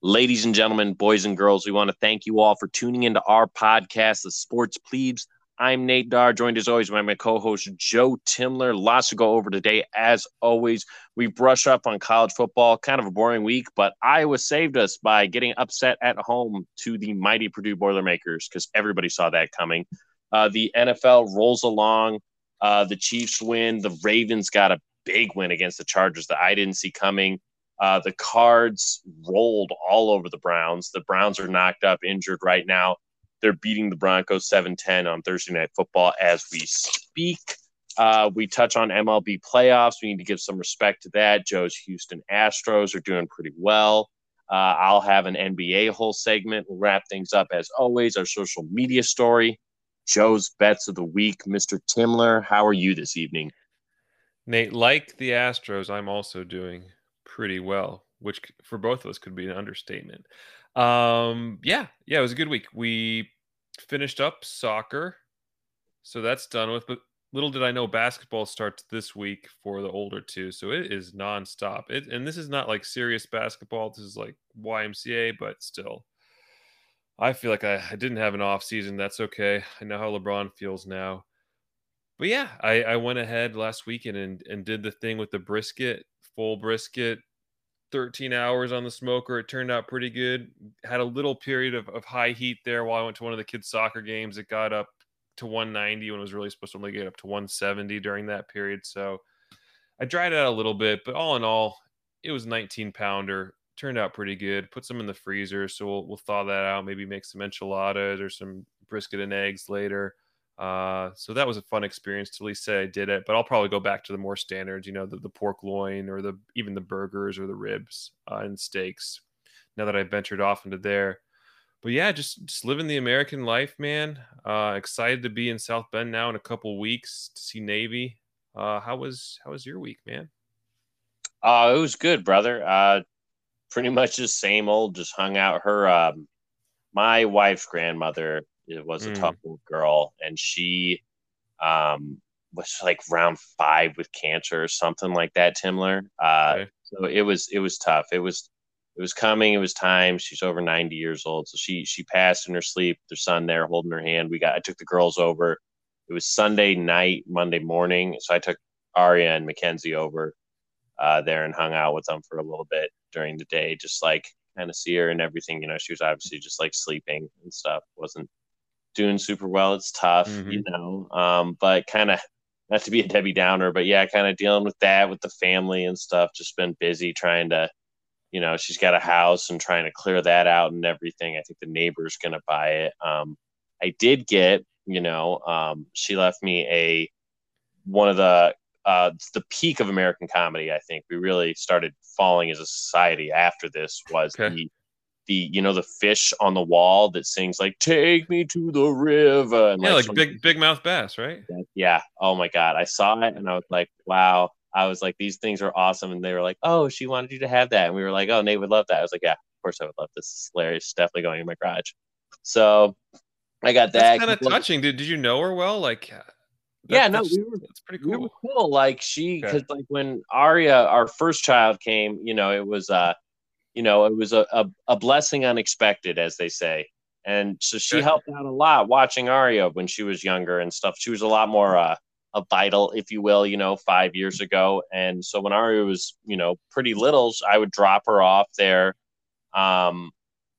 Ladies and gentlemen, boys and girls, we want to thank you all for tuning into our podcast, The Sports Plebes. I'm Nate Dar, joined as always by my co-host Joe Timler. Lots to go over today. As always, we brush up on college football. Kind of a boring week, but Iowa saved us by getting upset at home to the mighty Purdue Boilermakers because everybody saw that coming. Uh, the NFL rolls along. Uh, the Chiefs win. The Ravens got a big win against the Chargers that I didn't see coming. Uh, the Cards rolled all over the Browns. The Browns are knocked up, injured right now. They're beating the Broncos 7 10 on Thursday Night Football as we speak. Uh, we touch on MLB playoffs. We need to give some respect to that. Joe's Houston Astros are doing pretty well. Uh, I'll have an NBA whole segment. We'll wrap things up as always. Our social media story. Joe's bets of the week. Mr. Timler, how are you this evening? Nate, like the Astros, I'm also doing pretty well, which for both of us could be an understatement. Um, yeah, yeah, it was a good week. We finished up soccer, so that's done with. But little did I know, basketball starts this week for the older two, so it is nonstop. It and this is not like serious basketball. This is like YMCA, but still. I feel like I, I didn't have an off season. That's okay. I know how LeBron feels now. But yeah, I, I went ahead last weekend and, and did the thing with the brisket, full brisket, 13 hours on the smoker. It turned out pretty good. Had a little period of, of high heat there while I went to one of the kids' soccer games. It got up to 190 when it was really supposed to only get up to 170 during that period. So I dried out a little bit, but all in all, it was 19 pounder. Turned out pretty good. Put some in the freezer, so we'll, we'll thaw that out. Maybe make some enchiladas or some brisket and eggs later. Uh, so that was a fun experience to at least say I did it. But I'll probably go back to the more standards, you know, the, the pork loin or the even the burgers or the ribs uh, and steaks. Now that I've ventured off into there, but yeah, just just living the American life, man. Uh, excited to be in South Bend now in a couple weeks to see Navy. Uh, how was how was your week, man? Uh, it was good, brother. Uh, pretty much the same old. Just hung out. Her, um, my wife's grandmother it was a mm. tough girl, and she um, was like round five with cancer or something like that. Timler. Uh, okay. So it was it was tough. It was it was coming. It was time. She's over ninety years old, so she she passed in her sleep. Their son there holding her hand. We got. I took the girls over. It was Sunday night, Monday morning. So I took Aria and Mackenzie over uh, there and hung out with them for a little bit during the day, just like kind of see her and everything. You know, she was obviously just like sleeping and stuff. wasn't doing super well. It's tough, mm-hmm. you know, um, but kind of not to be a Debbie Downer, but yeah, kind of dealing with that with the family and stuff. Just been busy trying to, you know, she's got a house and trying to clear that out and everything. I think the neighbor's going to buy it. Um, I did get, you know, um, she left me a one of the uh, the peak of American comedy. I think we really started falling as a society after this was okay. the the you know the fish on the wall that sings like "Take me to the river." And, yeah, like, like big big mouth bass, right? Yeah. Oh my god, I saw it and I was like, wow. I was like, these things are awesome, and they were like, oh, she wanted you to have that, and we were like, oh, Nate would love that. I was like, yeah, of course I would love this. Is hilarious. It's definitely going in my garage. So I got that. kind of touching. Did Did you know her well? Like. That, yeah, no, we were. That's pretty cool. We were cool. Like she, because okay. like when Aria, our first child came, you know, it was uh you know, it was a, a, a blessing unexpected, as they say. And so she helped out a lot watching Aria when she was younger and stuff. She was a lot more uh, a vital, if you will, you know, five years ago. And so when Aria was, you know, pretty little, I would drop her off there um,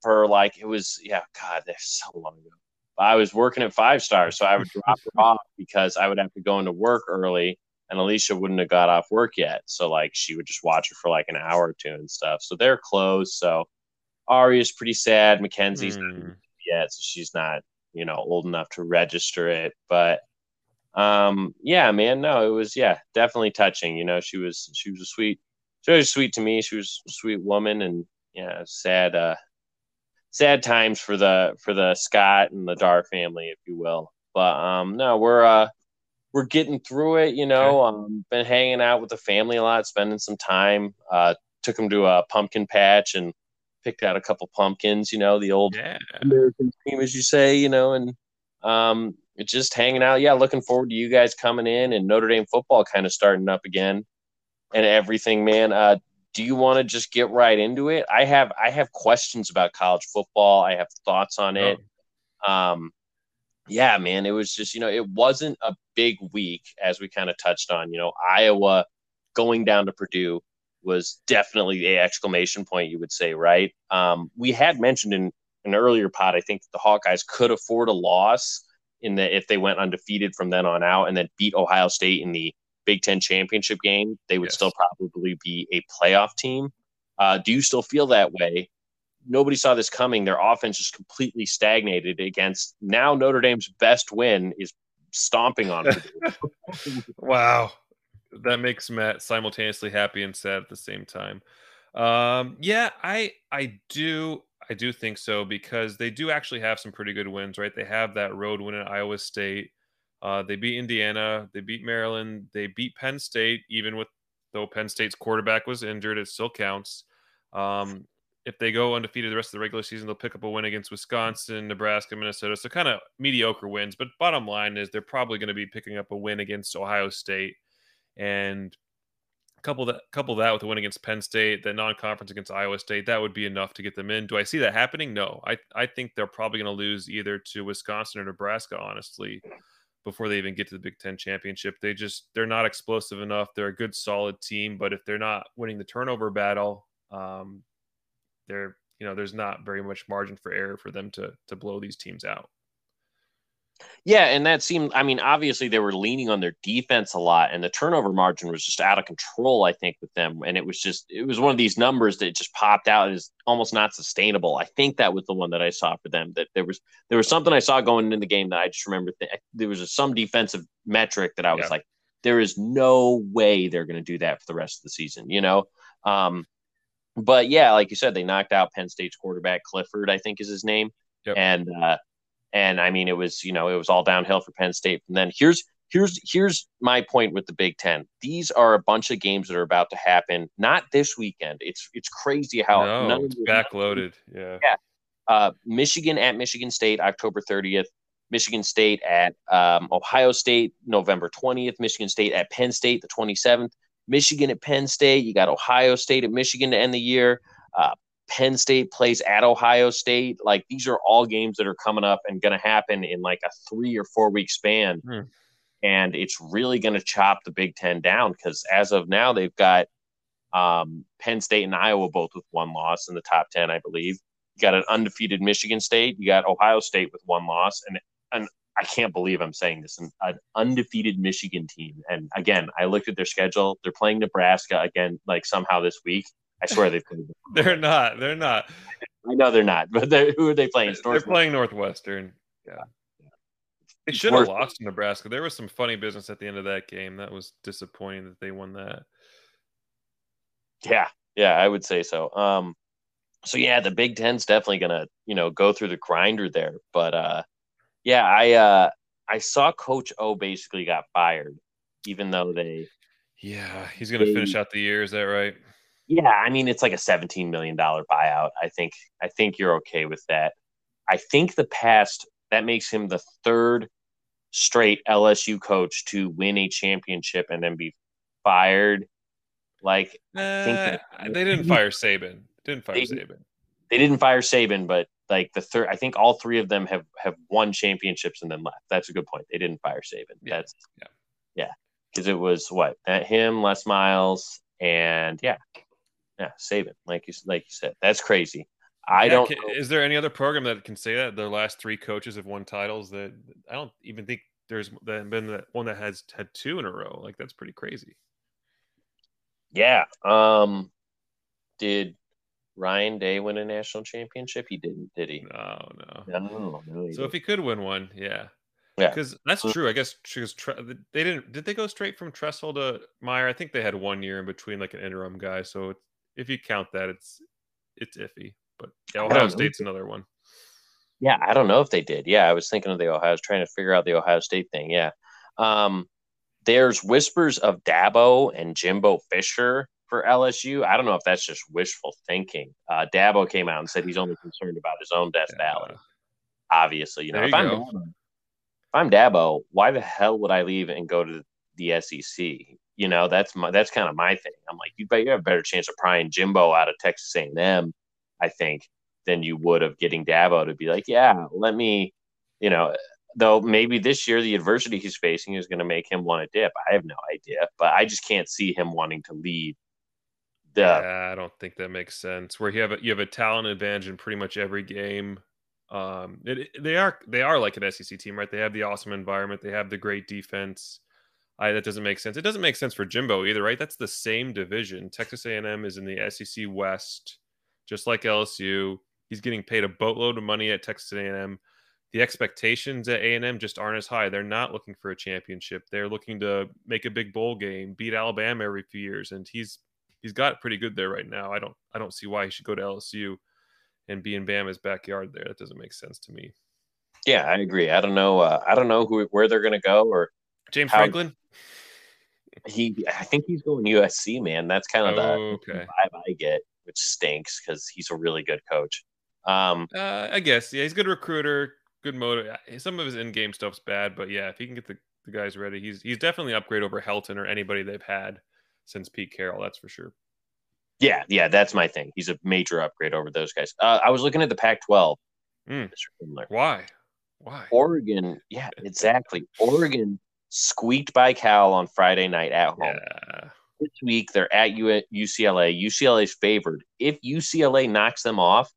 for like, it was, yeah, God, that's so long ago. I was working at Five Stars, so I would drop her off because I would have to go into work early and Alicia wouldn't have got off work yet. So like she would just watch her for like an hour or two and stuff. So they're close. So Aria's pretty sad. Mackenzie's mm. not yet, so she's not, you know, old enough to register it. But um yeah, man, no, it was yeah, definitely touching. You know, she was she was a sweet she was sweet to me. She was a sweet woman and yeah, sad uh sad times for the for the Scott and the Dar family, if you will. But um no, we're uh we're getting through it. You know, okay. um, been hanging out with the family a lot, spending some time. Uh, took them to a pumpkin patch and picked out a couple pumpkins. You know, the old yeah. American dream, as you say. You know, and um, just hanging out. Yeah, looking forward to you guys coming in and Notre Dame football kind of starting up again and everything. Man, uh, do you want to just get right into it? I have I have questions about college football. I have thoughts on it. Oh. Um, yeah, man, it was just you know it wasn't a big week as we kind of touched on. You know, Iowa going down to Purdue was definitely a exclamation point. You would say, right? Um, we had mentioned in an earlier pod, I think the Hawkeyes could afford a loss in the if they went undefeated from then on out and then beat Ohio State in the Big Ten championship game, they would yes. still probably be a playoff team. Uh, do you still feel that way? Nobody saw this coming. Their offense just completely stagnated against now Notre Dame's best win is stomping on wow. That makes Matt simultaneously happy and sad at the same time. Um, yeah, I I do I do think so because they do actually have some pretty good wins, right? They have that road win at Iowa State. Uh, they beat Indiana, they beat Maryland, they beat Penn State, even with though Penn State's quarterback was injured, it still counts. Um, if they go undefeated the rest of the regular season, they'll pick up a win against Wisconsin, Nebraska, Minnesota. So kind of mediocre wins. But bottom line is they're probably going to be picking up a win against Ohio State, and couple that couple that with a win against Penn State, the non-conference against Iowa State, that would be enough to get them in. Do I see that happening? No. I I think they're probably going to lose either to Wisconsin or Nebraska. Honestly, before they even get to the Big Ten championship. They just they're not explosive enough. They're a good solid team, but if they're not winning the turnover battle, um, they're you know there's not very much margin for error for them to to blow these teams out. Yeah, and that seemed. I mean, obviously they were leaning on their defense a lot, and the turnover margin was just out of control. I think with them, and it was just it was one of these numbers that just popped out as almost not sustainable. I think that was the one that I saw for them. That there was there was something I saw going in the game that I just remember. Th- there was a, some defensive metric that I was yeah. like, there is no way they're going to do that for the rest of the season. You know. Um, but yeah, like you said, they knocked out Penn State's quarterback Clifford, I think is his name, yep. and uh, and I mean, it was you know it was all downhill for Penn State. And then here's here's here's my point with the Big Ten. These are a bunch of games that are about to happen. Not this weekend. It's it's crazy how no, it's backloaded. Yeah. Yeah. Uh, Michigan at Michigan State, October 30th. Michigan State at um, Ohio State, November 20th. Michigan State at Penn State, the 27th. Michigan at Penn State. You got Ohio State at Michigan to end the year. Uh, Penn State plays at Ohio State. Like these are all games that are coming up and going to happen in like a three or four week span. Hmm. And it's really going to chop the Big Ten down because as of now, they've got um, Penn State and Iowa both with one loss in the top 10, I believe. You got an undefeated Michigan State. You got Ohio State with one loss. And, and I can't believe I'm saying this an, an undefeated Michigan team. And again, I looked at their schedule. They're playing Nebraska again, like somehow this week. I swear they played. they're not. They're not. I know they're not. But they're, who are they playing? They're playing Northwestern. Yeah. They should have lost to Nebraska. There was some funny business at the end of that game. That was disappointing that they won that. Yeah, yeah, I would say so. Um, so yeah, the Big Ten's definitely gonna, you know, go through the grinder there. But uh, yeah, I uh, I saw Coach O basically got fired, even though they. Yeah, he's gonna they, finish out the year. Is that right? Yeah, I mean it's like a seventeen million dollar buyout. I think I think you're okay with that. I think the past that makes him the third straight LSU coach to win a championship and then be fired. Like uh, I think that, they didn't fire Saban. Didn't fire they, Saban. They didn't fire Saban, but like the third, I think all three of them have have won championships and then left. That's a good point. They didn't fire Saban. Yeah. That's yeah, yeah, because it was what that him, Les Miles, and yeah, yeah, Saban, like you like you said, that's crazy. I yeah, don't. Can, is there any other program that can say that their last three coaches have won titles? That I don't even think there's been that one that has had two in a row. Like that's pretty crazy. Yeah. Um. Did Ryan Day win a national championship? He didn't, did he? No, no. No, no so if he could win one, yeah. Yeah, because that's true. I guess because they didn't. Did they go straight from Tressel to Meyer? I think they had one year in between, like an interim guy. So if you count that, it's it's iffy. But yeah, Ohio State's another one. Yeah, I don't know if they did. Yeah, I was thinking of the Ohio. I was trying to figure out the Ohio State thing. Yeah, um, there's whispers of Dabo and Jimbo Fisher for LSU. I don't know if that's just wishful thinking. Uh, Dabo came out and said he's only concerned about his own Death yeah. Valley. Obviously, you know, if, you I'm Dabo, if I'm Dabo, why the hell would I leave and go to the SEC? You know, that's my that's kind of my thing. I'm like, you bet you have a better chance of prying Jimbo out of Texas A&M, I think, than you would of getting Dabo to be like, yeah, let me, you know, though maybe this year the adversity he's facing is going to make him want to dip. I have no idea, but I just can't see him wanting to lead. The, yeah, I don't think that makes sense. Where you have a, you have a talent advantage in pretty much every game. Um, it, they are they are like an SEC team, right? They have the awesome environment, they have the great defense. I, that doesn't make sense. It doesn't make sense for Jimbo either, right? That's the same division. Texas A&M is in the SEC West, just like LSU. He's getting paid a boatload of money at Texas A&M the expectations at A&M just aren't as high. They're not looking for a championship. They're looking to make a big bowl game, beat Alabama every few years, and he's he's got pretty good there right now. I don't I don't see why he should go to LSU and be in Bama's backyard there. That doesn't make sense to me. Yeah, I agree. I don't know. Uh, I don't know who where they're going to go or James how, Franklin. He, I think he's going USC. Man, that's kind of oh, the okay. vibe I get, which stinks because he's a really good coach. Um, uh, I guess yeah, he's a good recruiter good motor. Some of his in-game stuff's bad, but yeah, if he can get the, the guys ready, he's he's definitely upgrade over Helton or anybody they've had since Pete Carroll. That's for sure. Yeah, yeah, that's my thing. He's a major upgrade over those guys. Uh, I was looking at the Pac-12. Mm. Why? Why? Oregon. Yeah, exactly. Oregon squeaked by Cal on Friday night at home. Yeah. This week they're at UCLA. UCLA's favored. If UCLA knocks them off,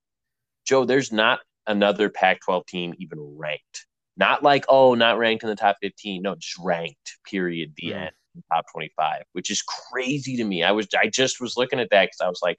Joe, there's not another Pac 12 team even ranked. Not like, oh, not ranked in the top 15. No, just ranked, period, the end, top 25, which is crazy to me. I was, I just was looking at that because I was like,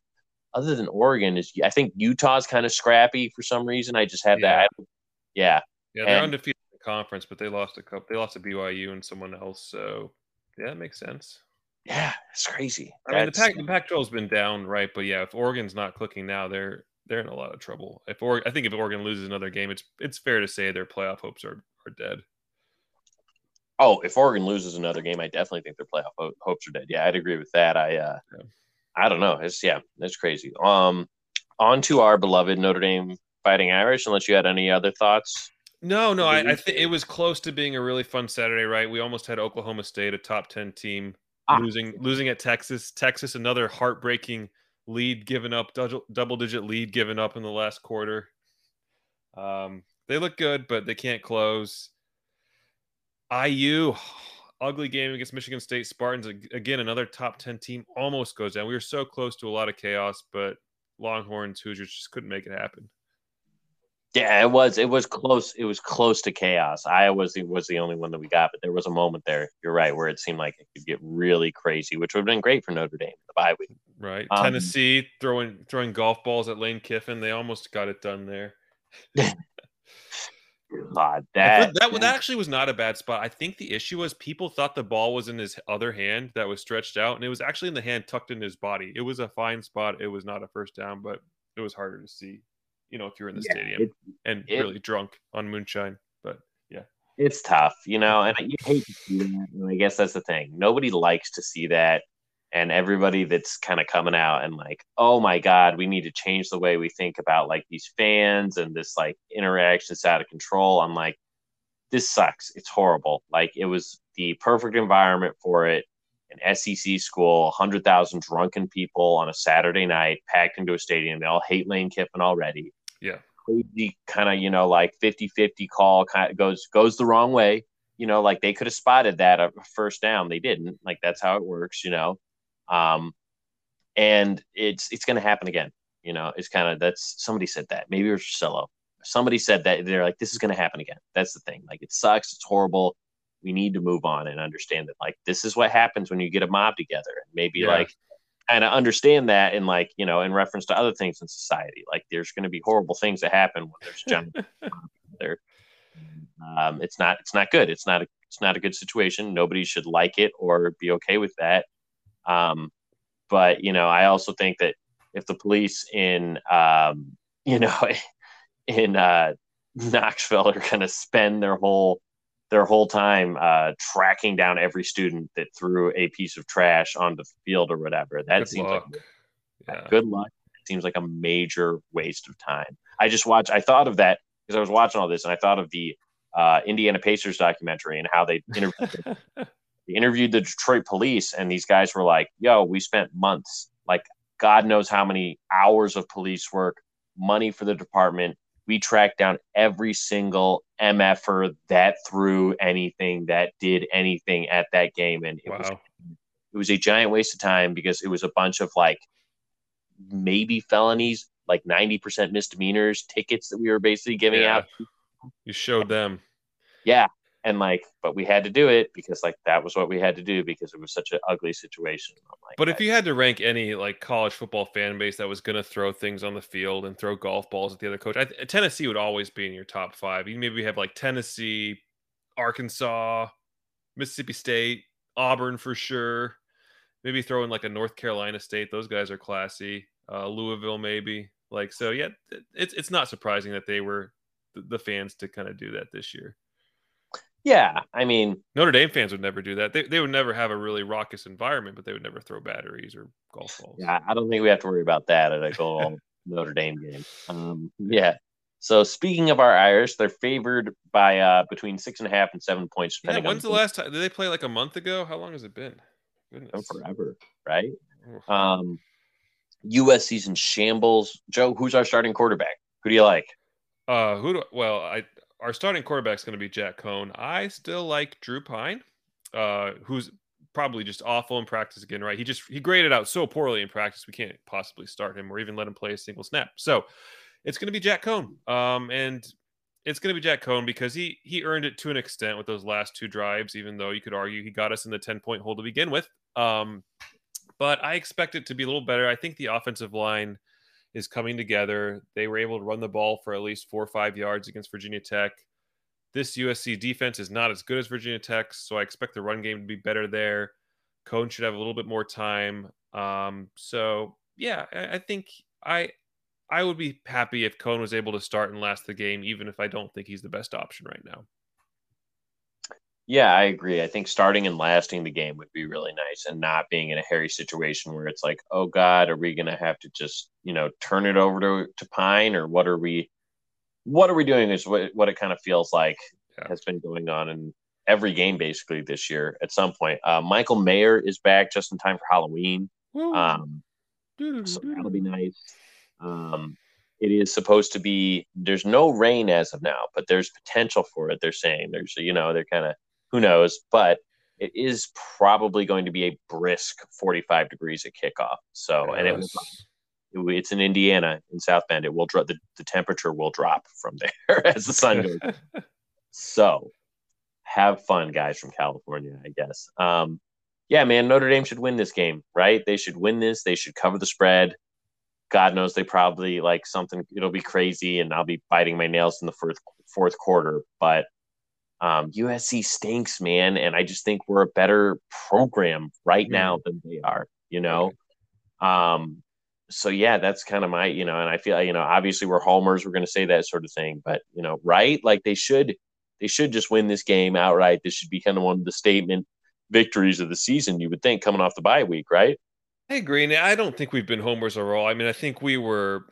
other than Oregon, is I think Utah's kind of scrappy for some reason. I just had yeah. that. Yeah. Yeah, they're and, undefeated in the conference, but they lost a couple. They lost to BYU and someone else. So yeah, that makes sense. Yeah, it's crazy. I That's, mean, the Pac the Pac-12's been down, right? But yeah, if Oregon's not clicking now, they're they're in a lot of trouble. If Oregon, I think if Oregon loses another game, it's it's fair to say their playoff hopes are are dead. Oh, if Oregon loses another game, I definitely think their playoff hopes are dead. Yeah, I'd agree with that. I uh, yeah. I don't know. It's yeah, it's crazy. Um, on to our beloved Notre Dame Fighting Irish. Unless you had any other thoughts. No, no, I, I think it was close to being a really fun Saturday. Right, we almost had Oklahoma State, a top ten team, ah. losing losing at Texas. Texas, another heartbreaking lead given up, double digit lead given up in the last quarter. Um, they look good, but they can't close. IU, ugly game against Michigan State Spartans. Again, another top 10 team almost goes down. We were so close to a lot of chaos, but Longhorns, Hoosiers just couldn't make it happen. Yeah, it was it was close. It was close to chaos. Iowa was the, was the only one that we got, but there was a moment there. You're right, where it seemed like it could get really crazy, which would have been great for Notre Dame the bye week. Right, um, Tennessee throwing throwing golf balls at Lane Kiffin. They almost got it done there. God, that, that that actually was not a bad spot. I think the issue was people thought the ball was in his other hand that was stretched out, and it was actually in the hand tucked in his body. It was a fine spot. It was not a first down, but it was harder to see you know, if you're in the yeah, stadium it, and it, really drunk on moonshine. But yeah, it's tough, you know, and you hate to see that. And I guess that's the thing. Nobody likes to see that. And everybody that's kind of coming out and like, oh my God, we need to change the way we think about like these fans and this like interaction that's out of control. I'm like, this sucks. It's horrible. Like it was the perfect environment for it an SEC school, 100,000 drunken people on a Saturday night packed into a stadium. They all hate Lane Kiffin already. Yeah. Crazy kind of, you know, like 50 50 call kind of goes goes the wrong way. You know, like they could have spotted that a first down. They didn't. Like that's how it works, you know. Um, and it's it's gonna happen again. You know, it's kind of that's somebody said that. Maybe it was Silo. Somebody said that they're like, this is gonna happen again. That's the thing. Like it sucks, it's horrible. We need to move on and understand that like this is what happens when you get a mob together. And maybe yeah. like kind of understand that in like you know in reference to other things in society like there's going to be horrible things that happen when there's general there um, it's not it's not good it's not a it's not a good situation nobody should like it or be okay with that um, but you know i also think that if the police in um, you know in uh, knoxville are going to spend their whole their whole time uh, tracking down every student that threw a piece of trash onto the field or whatever. That good seems luck. like yeah. good luck. It seems like a major waste of time. I just watched. I thought of that because I was watching all this, and I thought of the uh, Indiana Pacers documentary and how they interviewed They interviewed the Detroit police, and these guys were like, "Yo, we spent months, like God knows how many hours of police work, money for the department. We tracked down every single MFer that threw anything, that did anything at that game, and it wow. was it was a giant waste of time because it was a bunch of like maybe felonies, like ninety percent misdemeanors, tickets that we were basically giving yeah. out. You showed them. Yeah, and like but we had to do it because like that was what we had to do because it was such an ugly situation. Like, but if you had to rank any like college football fan base that was going to throw things on the field and throw golf balls at the other coach I, tennessee would always be in your top five. You maybe have like tennessee arkansas mississippi state auburn for sure. Maybe throw in like a north carolina state. Those guys are classy. Uh, louisville maybe. Like so yeah it's, it's not surprising that they were the fans to kind of do that this year yeah, I mean Notre Dame fans would never do that. They they would never have a really raucous environment, but they would never throw batteries or golf balls. Yeah, I don't think we have to worry about that at a goal Notre Dame game. Um, yeah. So speaking of our Irish, they're favored by uh, between six and a half and seven points. depending Yeah, when's the last time? Did they play like a month ago? How long has it been? Goodness. forever, right? Um, USC's in shambles. Joe, who's our starting quarterback? Who do you like? Uh, who do well? I our starting quarterback is going to be Jack Coan. I still like Drew Pyne, uh, who's probably just awful in practice again, right? He just he graded out so poorly in practice, we can't possibly start him or even let him play a single snap. So it's going to be Jack Coan, um, and it's going to be Jack Coan because he he earned it to an extent with those last two drives, even though you could argue he got us in the ten point hole to begin with. Um, but I expect it to be a little better. I think the offensive line is coming together. They were able to run the ball for at least four or five yards against Virginia Tech. This USC defense is not as good as Virginia Tech, so I expect the run game to be better there. Coan should have a little bit more time. Um, so yeah, I, I think I I would be happy if Coan was able to start and last the game, even if I don't think he's the best option right now. Yeah, I agree. I think starting and lasting the game would be really nice and not being in a hairy situation where it's like, oh God, are we gonna have to just, you know, turn it over to, to Pyne or what are we what are we doing is what, what it kind of feels like yeah. has been going on in every game basically this year at some point. Uh, Michael Mayer is back just in time for Halloween. Um, so that'll be nice. Um, it is supposed to be there's no rain as of now, but there's potential for it. They're saying there's you know they're kind of who knows? But it is probably going to be a brisk 45 degrees at kickoff. So, yes. and it will, it's in Indiana in South Bend. It will drop. The, the temperature will drop from there as the sun goes. so, have fun, guys from California. I guess. Um, yeah, man. Notre Dame should win this game, right? They should win this. They should cover the spread. God knows they probably like something. It'll be crazy, and I'll be biting my nails in the fourth fourth quarter. But um, USC stinks, man, and I just think we're a better program right now than they are. You know, um, so yeah, that's kind of my, you know, and I feel, you know, obviously we're homers, we're going to say that sort of thing, but you know, right? Like they should, they should just win this game outright. This should be kind of one of the statement victories of the season. You would think coming off the bye week, right? I agree. and I don't think we've been homers overall. I mean, I think we were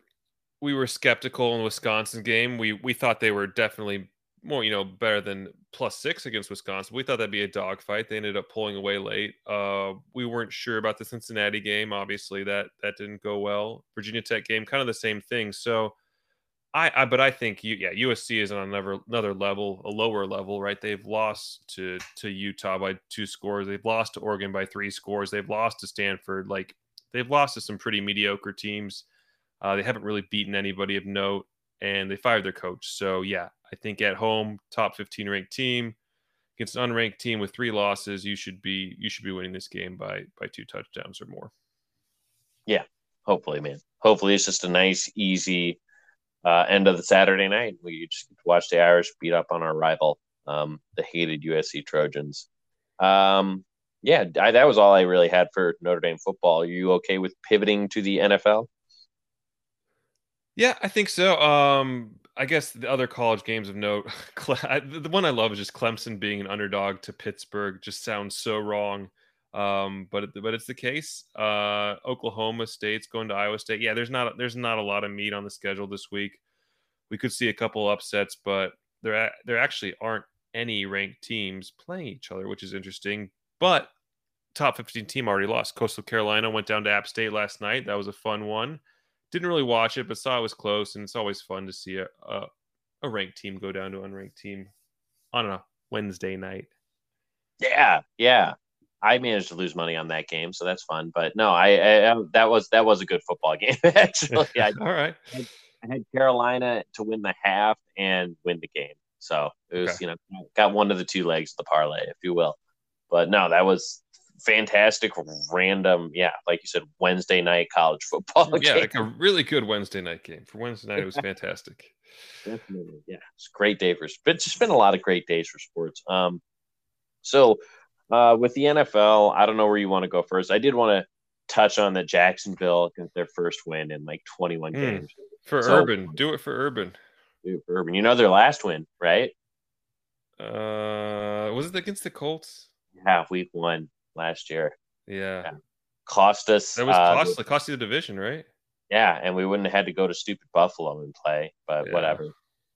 we were skeptical in the Wisconsin game. We we thought they were definitely more, you know, better than plus six against Wisconsin. We thought that'd be a dogfight. They ended up pulling away late. Uh, we weren't sure about the Cincinnati game. Obviously, that that didn't go well. Virginia Tech game, kind of the same thing. So, I, I but I think you, yeah, USC is on another another level, a lower level, right? They've lost to to Utah by two scores. They've lost to Oregon by three scores. They've lost to Stanford. Like they've lost to some pretty mediocre teams. Uh, they haven't really beaten anybody of note, and they fired their coach. So yeah, I think at home, top 15 ranked team against an unranked team with three losses, you should be you should be winning this game by by two touchdowns or more. Yeah, hopefully, man. Hopefully, it's just a nice, easy uh, end of the Saturday night. We just watch the Irish beat up on our rival, um, the hated USC Trojans. Um, yeah, I, that was all I really had for Notre Dame football. Are you okay with pivoting to the NFL? Yeah, I think so. Um, I guess the other college games of note, the one I love is just Clemson being an underdog to Pittsburgh. Just sounds so wrong, um, but but it's the case. Uh, Oklahoma State's going to Iowa State. Yeah, there's not there's not a lot of meat on the schedule this week. We could see a couple upsets, but there there actually aren't any ranked teams playing each other, which is interesting. but top 15 team already lost. Coastal Carolina went down to App State last night. That was a fun one. Didn't really watch it, but saw it was close, and it's always fun to see a, a, a ranked team go down to unranked team on a Wednesday night. Yeah, yeah. I managed to lose money on that game, so that's fun. But no, I, I, I that was that was a good football game actually. I, All right, I, had Carolina to win the half and win the game, so it was okay. you know got one of the two legs of the parlay, if you will. But no, that was fantastic, random, yeah, like you said, Wednesday night college football. Yeah, game. like a really good Wednesday night game. For Wednesday night, it was fantastic. Definitely, yeah, it's a great day for. It's just been a lot of great days for sports. Um, so uh, with the NFL, I don't know where you want to go first. I did want to touch on that Jacksonville got their first win in like 21 mm, games. For so, Urban, do it for Urban. Do it for Urban. You know their last win, right? Uh, was it against the Colts? Yeah, week one last year. Yeah. yeah. Cost us. That was uh, cost, cost you the division, right? Yeah, and we wouldn't have had to go to stupid Buffalo and play, but yeah. whatever.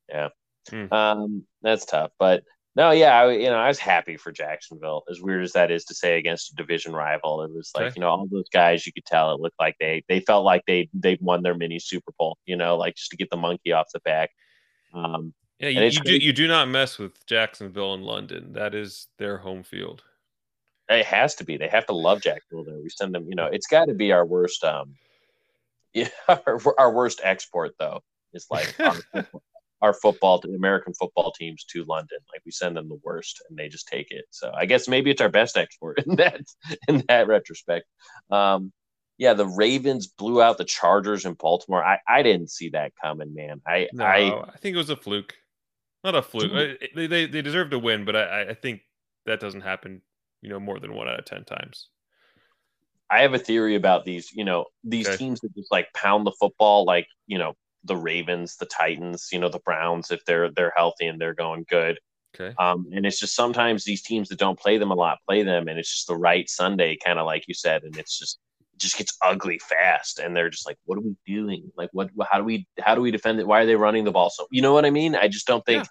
Yeah. Hmm. Um, that's tough, but no, yeah, I, you know, I was happy for Jacksonville. As weird as that is to say against a division rival, it was like okay. you know all those guys. You could tell it looked like they they felt like they they won their mini Super Bowl. You know, like just to get the monkey off the back. Um, yeah, you, you do you do not mess with Jacksonville and London. That is their home field. It has to be. They have to love Jacksonville. There, we send them. You know, it's got to be our worst. Um, yeah, our, our worst export though. It's like our, our football, American football teams to London. Like we send them the worst, and they just take it. So I guess maybe it's our best export in that in that retrospect. Um, yeah, the Ravens blew out the Chargers in Baltimore. I, I didn't see that coming, man. I no, I, I think it was a fluke, not a fluke. They they, they deserve to win, but I, I think that doesn't happen. You know, more than one out of ten times. I have a theory about these. You know, these okay. teams that just like pound the football, like you know, the Ravens, the Titans, you know, the Browns if they're they're healthy and they're going good. Okay. Um, and it's just sometimes these teams that don't play them a lot play them, and it's just the right Sunday, kind of like you said, and it's just it just gets ugly fast, and they're just like, what are we doing? Like, what? How do we how do we defend it? Why are they running the ball so? You know what I mean? I just don't think. Yeah.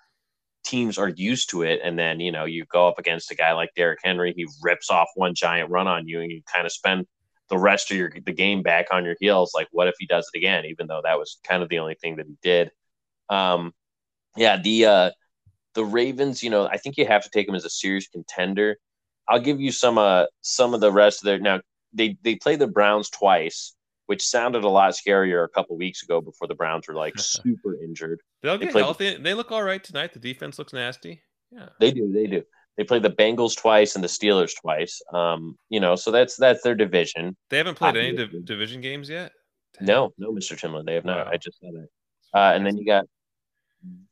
Teams are used to it, and then you know you go up against a guy like Derrick Henry. He rips off one giant run on you, and you kind of spend the rest of your the game back on your heels. Like, what if he does it again? Even though that was kind of the only thing that he did. Um, yeah, the uh, the Ravens. You know, I think you have to take them as a serious contender. I'll give you some uh some of the rest of their now. They they play the Browns twice, which sounded a lot scarier a couple weeks ago before the Browns were like super injured. They'll get they healthy. The, they look all right tonight. The defense looks nasty. Yeah, they do. They do. They play the Bengals twice and the Steelers twice. Um, you know, so that's that's their division. They haven't played any div- division games yet. Damn. No, no, Mr. Timlin, they have not. Wow. I just said it. Uh, and then you got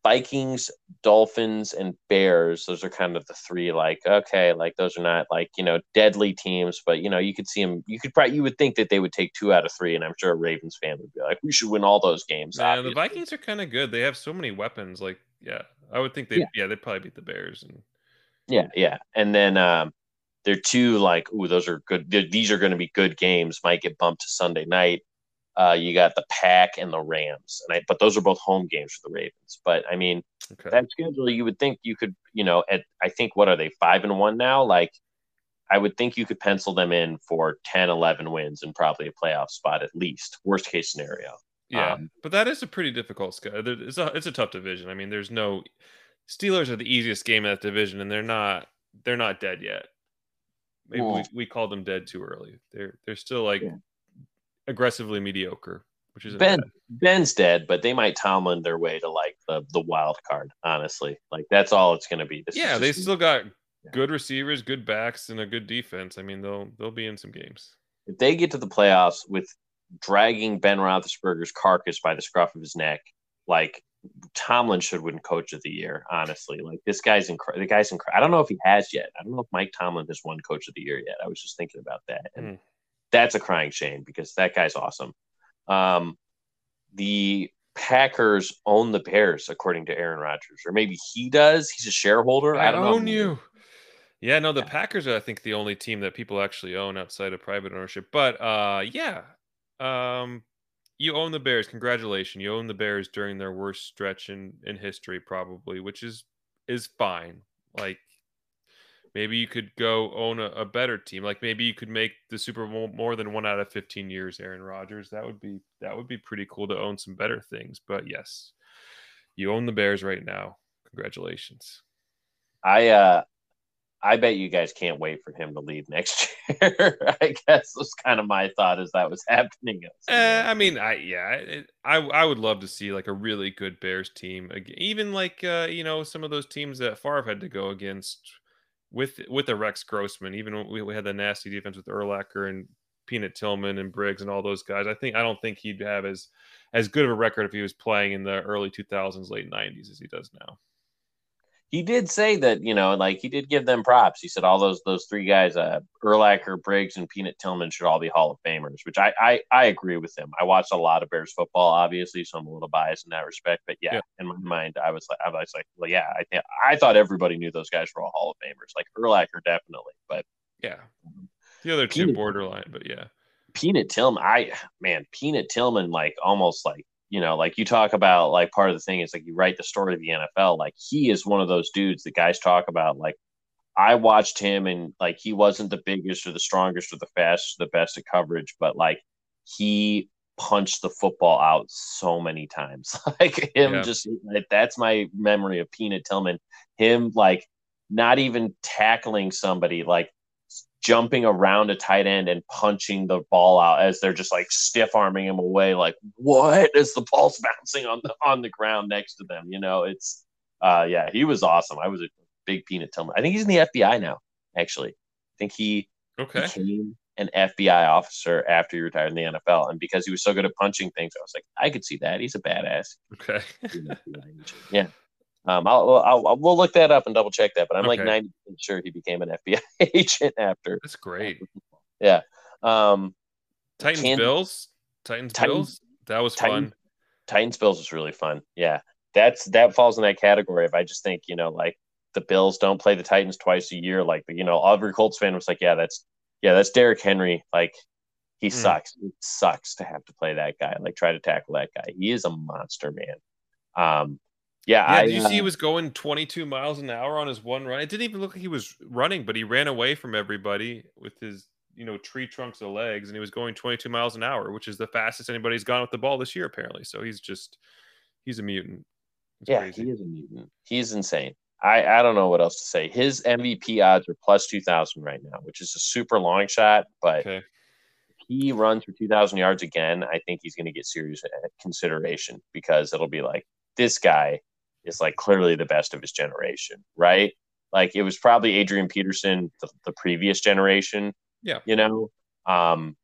Vikings, Dolphins, and Bears. Those are kind of the three. Like, okay, like those are not like you know deadly teams, but you know you could see them. You could probably you would think that they would take two out of three, and I'm sure a Ravens fan would be like, we should win all those games. Yeah, the Vikings are kind of good. They have so many weapons. Like, yeah, I would think they yeah. yeah they'd probably beat the Bears and yeah, yeah. And then um, they're two like, ooh, those are good. These are going to be good games. Might get bumped to Sunday night. Uh, you got the Pack and the Rams, and I, but those are both home games for the Ravens. But I mean, okay. that schedule, you would think you could, you know, at I think what are they five and one now? Like, I would think you could pencil them in for 10, 11 wins and probably a playoff spot at least. Worst case scenario. Yeah, um, but that is a pretty difficult schedule. It's a it's a tough division. I mean, there's no Steelers are the easiest game in that division, and they're not they're not dead yet. Maybe we, we called them dead too early. They're they're still like yeah. Aggressively mediocre, which is Ben bad. Ben's dead, but they might Tomlin their way to like the the wild card. Honestly, like that's all it's going to be. This yeah, they still got yeah. good receivers, good backs, and a good defense. I mean, they'll they'll be in some games. If they get to the playoffs with dragging Ben Roethlisberger's carcass by the scruff of his neck, like Tomlin should win Coach of the Year. Honestly, like this guy's incredible. The guy's incredible. I don't know if he has yet. I don't know if Mike Tomlin has won Coach of the Year yet. I was just thinking about that, and mm. That's a crying shame because that guy's awesome. Um, the Packers own the Bears, according to Aaron Rodgers, or maybe he does. He's a shareholder. I, I don't own know. you. Yeah, no, the yeah. Packers are, I think, the only team that people actually own outside of private ownership. But uh, yeah, um, you own the Bears. Congratulations. You own the Bears during their worst stretch in, in history, probably, which is is fine. Like Maybe you could go own a, a, better team. Like maybe you could make the Super Bowl more than one out of 15 years, Aaron Rodgers. That would be that would be pretty cool to own some better things. But yes, you own the Bears right now. Congratulations. I uh I bet you guys can't wait for him to leave next year. I guess was kind of my thought as that was happening. Uh, I mean, I yeah, it, I I would love to see like a really good Bears team, even like uh, you know some of those teams that Favre had to go against with with the Rex Grossman. Even we, we had the nasty defense with Urlacher and Peanut Tillman and Briggs and all those guys. I think I don't think he'd have as as good of a record if he was playing in the early 2000s, late 90s as he does now he did say that you know, like he did give them props. He said all those those three guys, uh, Urlacher, Briggs, and Peanut Tillman should all be Hall of Famers, which I I, I agree with him. I watched a lot of Bears football, obviously, so I'm a little biased in that respect. But yeah, yeah. in my mind, I was like, I was like, well, yeah, I think I thought everybody knew those guys were all Hall of Famers, like Urlacher definitely, but yeah, the other two Peanut, borderline, but yeah. Peanut Tillman, I man, Peanut Tillman, like almost like you know, like you talk about like part of the thing is like you write the story of the NFL. Like he is one of those dudes that guys talk about. Like I watched him and like he wasn't the biggest or the strongest or the fastest, the best at coverage, but like he punched the football out so many times. like him yeah. just like, that's my memory of Peanut Tillman. Him like not even tackling somebody, like jumping around a tight end and punching the ball out as they're just like stiff arming him away like what? as the ball's bouncing on the on the ground next to them you know? It's uh yeah he was awesome. I was a big peanut tillman. I think he's in the fbi now actually. I think he okay. became an fbi officer after he retired in the nfl and because he was so good at punching things i was like i could see that. He's a badass. Okay. Yeah um, I'll, I'll, I'll, we'll look that up and double check that, but I'm okay. like ninety percent sure he became an FBI agent after. That's great. Yeah. Um, Titans Bills. Titans, Titans Bills. That was Titans, fun. Titans Bills was really fun. Yeah, that's that falls in that category. If I just think you know like the Bills don't play the Titans twice a year, like you know every Colts fan was like, yeah, that's yeah, that's Derrick Henry. Like he mm. sucks. It sucks to have to play that guy. Like try to tackle that guy. He is a monster, man. Um, yeah, yeah. I, did you uh, see he was going 22 miles an hour on his one run? It didn't even look like he was running, but he ran away from everybody with his, you know, tree trunks of legs, and he was going 22 miles an hour, which is the fastest anybody's gone with the ball this year, apparently. So he's just, he's a mutant. It's yeah, crazy. he is a mutant. He's insane. I I don't know what else to say. His MVP odds are plus 2,000 right now, which is a super long shot, but. Okay. He runs for 2,000 yards again. I think he's going to get serious consideration because it'll be like this guy is like clearly the best of his generation, right? Like it was probably Adrian Peterson, the, the previous generation. Yeah. You know, um,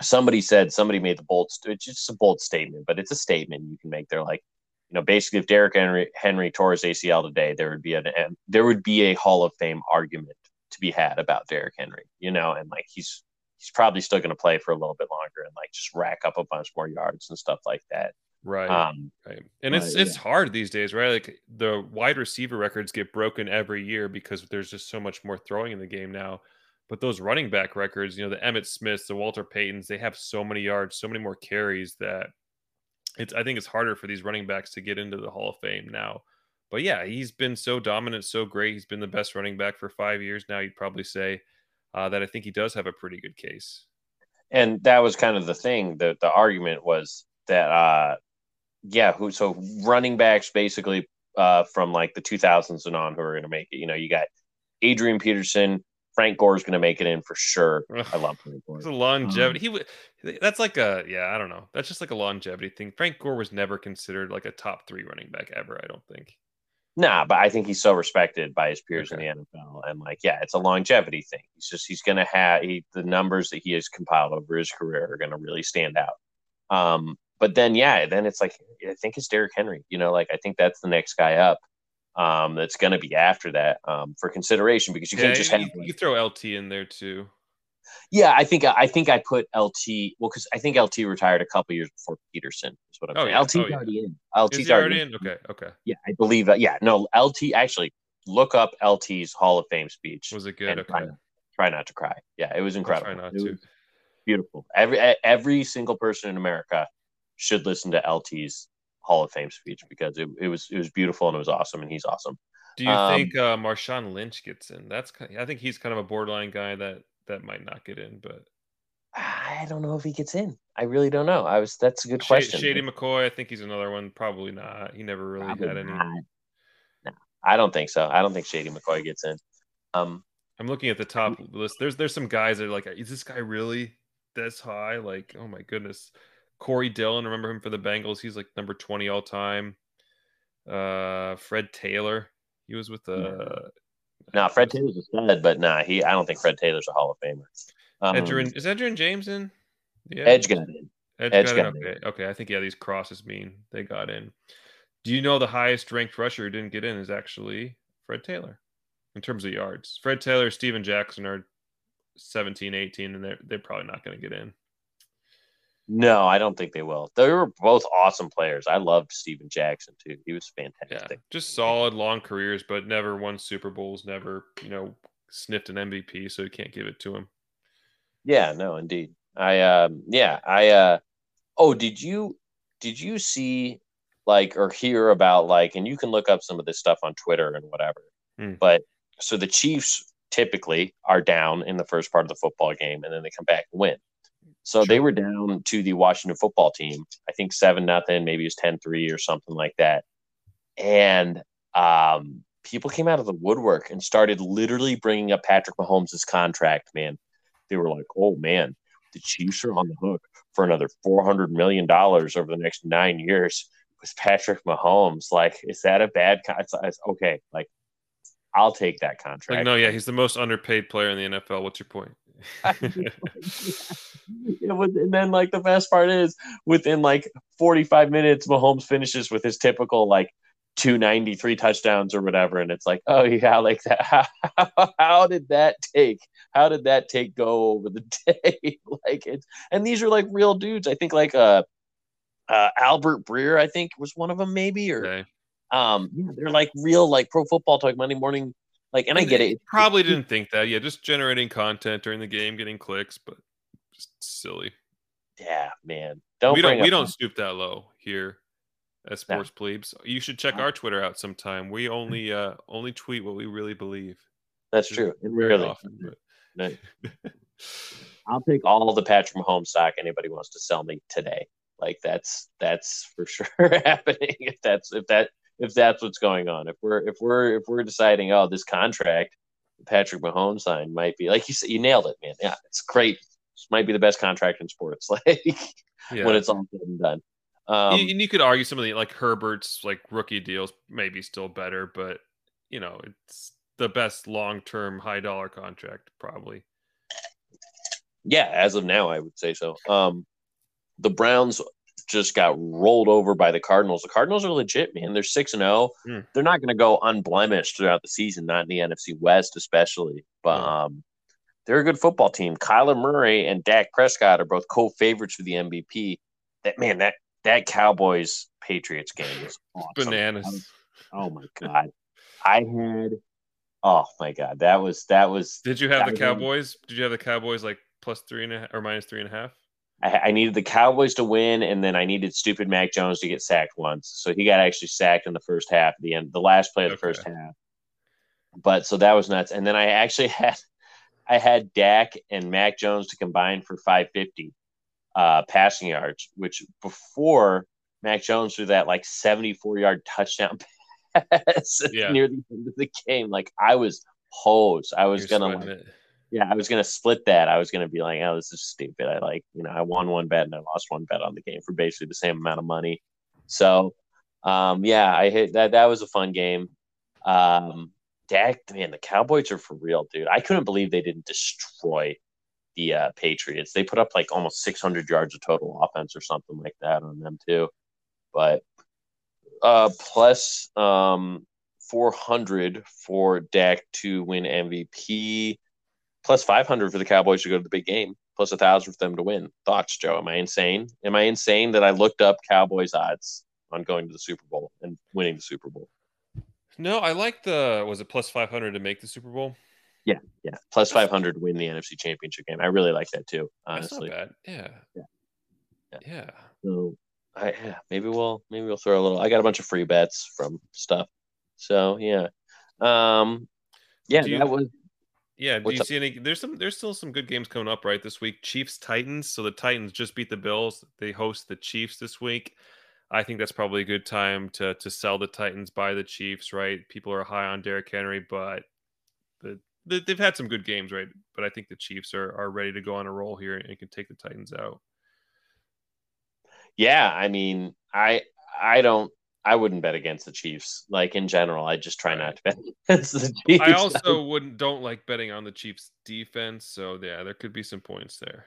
somebody said somebody made the bold it's just a bold statement but it's a statement you can make they're like you know basically if derrick henry henry tore his acl today there would be an there would be a hall of fame argument to be had about derrick henry you know and like he's he's probably still going to play for a little bit longer and like just rack up a bunch more yards and stuff like that Right. Um, right. And it's it's yeah. hard these days, right? Like the wide receiver records get broken every year because there's just so much more throwing in the game now. But those running back records, you know, the Emmitt Smiths, the Walter Paytons, they have so many yards, so many more carries that it's I think it's harder for these running backs to get into the Hall of Fame now. But yeah, he's been so dominant, so great. He's been the best running back for five years now. You'd probably say uh, that I think he does have a pretty good case. And that was kind of the thing. The the argument was that uh, yeah, who so running backs basically uh, from like the 2000s and on who are going to make it. You know, you got Adrian Peterson, Frank Gore is going to make it in for sure. I love Frank Gore. It's a longevity. Um, he that's like a yeah, I don't know. That's just like a longevity thing. Frank Gore was never considered like a top three running back ever. I don't think. Nah, but I think he's so respected by his peers okay. in the NFL, and like, yeah, it's a longevity thing. He's just he's going to have he, the numbers that he has compiled over his career are going to really stand out. Um, but then yeah, then it's like I think it's Derrick Henry. You know, like I think that's the next guy up. Um, that's going to be after that um, for consideration because you yeah, can't just you, have you throw LT in there too. Yeah, I think I think I put LT well because I think LT retired a couple years before Peterson. Is what I'm oh, saying. Yeah. LT's oh, yeah. already in. LT's already, already in. Okay, okay. Yeah, I believe that. Yeah, no, LT actually look up LT's Hall of Fame speech. Was it good? Okay. Try, try, not to cry. Yeah, it was incredible. I'll try not it to. beautiful. Every every single person in America should listen to LT's Hall of Fame speech because it, it was it was beautiful and it was awesome and he's awesome. Do you um, think uh, Marshawn Lynch gets in? That's kind of, I think he's kind of a borderline guy that that might not get in, but I don't know if he gets in. I really don't know. I was that's a good question. Shady McCoy, I think he's another one. Probably not. He never really Probably had any. No, I don't think so. I don't think Shady McCoy gets in. Um, I'm looking at the top list. There's there's some guys that are like, is this guy really this high? Like, oh my goodness. Corey Dillon, remember him for the Bengals? He's like number 20 all time. Uh, Fred Taylor, he was with the. Uh, no, nah, Fred Taylor's a stud, but nah, he. I don't think Fred Taylor's a Hall of Famer. Um, Edgerrin, is Edgerrin James in? Yeah. Edge got in. Edge, Edge got, got in. Okay. Okay. I think yeah, these crosses mean they got in. Do you know the highest ranked rusher who didn't get in is actually Fred Taylor in terms of yards? Fred Taylor, Steven Jackson are 17, 18, and they're they're probably not going to get in. No, I don't think they will. They were both awesome players. I loved Steven Jackson too. He was fantastic. Yeah, just solid long careers, but never won Super Bowls, never, you know, sniffed an MVP, so you can't give it to him. Yeah, no, indeed. I um yeah, I uh oh, did you did you see like or hear about like and you can look up some of this stuff on Twitter and whatever. Mm. But so the Chiefs typically are down in the first part of the football game and then they come back and win. So sure. they were down to the Washington football team, I think seven nothing, maybe it was 10-3 or something like that. And um people came out of the woodwork and started literally bringing up Patrick Mahomes' contract, man they were like, oh man, the Chiefs are on the hook for another $400 million over the next nine years with Patrick Mahomes. Like, is that a bad? Con- it's, it's, okay, like, I'll take that contract. Like, no, yeah, he's the most underpaid player in the NFL. What's your point? yeah, and then like the best part is within like 45 minutes, Mahomes finishes with his typical like 293 touchdowns or whatever and it's like oh yeah like that how, how did that take how did that take go over the day? Like it's and these are like real dudes. I think like uh, uh albert breer i think was one of them maybe or okay. um yeah, they're like real like pro football talk monday morning like and, and i get it probably didn't think that yeah just generating content during the game getting clicks but just silly yeah man don't we don't we don't stoop that low here as sports no. plebes. You should check our Twitter out sometime. We only uh only tweet what we really believe. That's true. Really often, but... I'll take all the Patrick Mahomes stock anybody wants to sell me today. Like that's that's for sure happening. If that's if that if that's what's going on. If we're if we're if we're deciding, oh, this contract Patrick Mahomes signed might be like you said, you nailed it, man. Yeah, it's great. This might be the best contract in sports. Like yeah. when it's all said and done. Um, and you could argue some of the like Herbert's like rookie deals maybe still better, but you know it's the best long term high dollar contract probably. Yeah, as of now, I would say so. Um, the Browns just got rolled over by the Cardinals. The Cardinals are legit, man. They're six and zero. Oh. Hmm. They're not going to go unblemished throughout the season, not in the NFC West, especially. But um, they're a good football team. Kyler Murray and Dak Prescott are both co-favorites for the MVP. That man, that that Cowboys Patriots game was awesome. bananas. Oh my god, I had. Oh my god, that was that was. Did you have the Cowboys? Did you have the Cowboys like plus three and a half or minus three and a half? I, I, needed the Cowboys to win, and then I needed stupid Mac Jones to get sacked once. So he got actually sacked in the first half, the end, the last play of the okay. first half. But so that was nuts. And then I actually had, I had Dak and Mac Jones to combine for 550 uh, passing yards, which before Mac Jones threw that like 74 yard touchdown pass yeah. near the end of the game, like I was hosed. I was You're gonna like, yeah, I was gonna split that. I was gonna be like, oh, this is stupid. I like, you know, I won one bet and I lost one bet on the game for basically the same amount of money. So, um, yeah, I hit that. That was a fun game. Um, Dak, man, the Cowboys are for real, dude. I couldn't believe they didn't destroy the uh, Patriots. They put up like almost 600 yards of total offense or something like that on them too. But uh, plus um, 400 for Dak to win MVP, plus 500 for the Cowboys to go to the big game, plus a thousand for them to win. Thoughts, Joe? Am I insane? Am I insane that I looked up Cowboys odds on going to the Super Bowl and winning the Super Bowl? No, I like the was it plus 500 to make the Super Bowl? Yeah, yeah. Plus five hundred to win the NFC Championship game. I really like that too. Honestly, yeah. yeah, yeah, yeah. So, I yeah, maybe we'll maybe we'll throw a little. I got a bunch of free bets from stuff. So yeah, Um, yeah, you, that was. Yeah, do you up? see any? There's some. There's still some good games coming up right this week. Chiefs Titans. So the Titans just beat the Bills. They host the Chiefs this week. I think that's probably a good time to to sell the Titans, buy the Chiefs. Right, people are high on Derrick Henry, but the, the they've had some good games, right? But I think the Chiefs are are ready to go on a roll here and can take the Titans out. Yeah, I mean, I I don't I wouldn't bet against the Chiefs. Like in general, I just try not to bet against the Chiefs. I also wouldn't don't like betting on the Chiefs defense. So yeah, there could be some points there.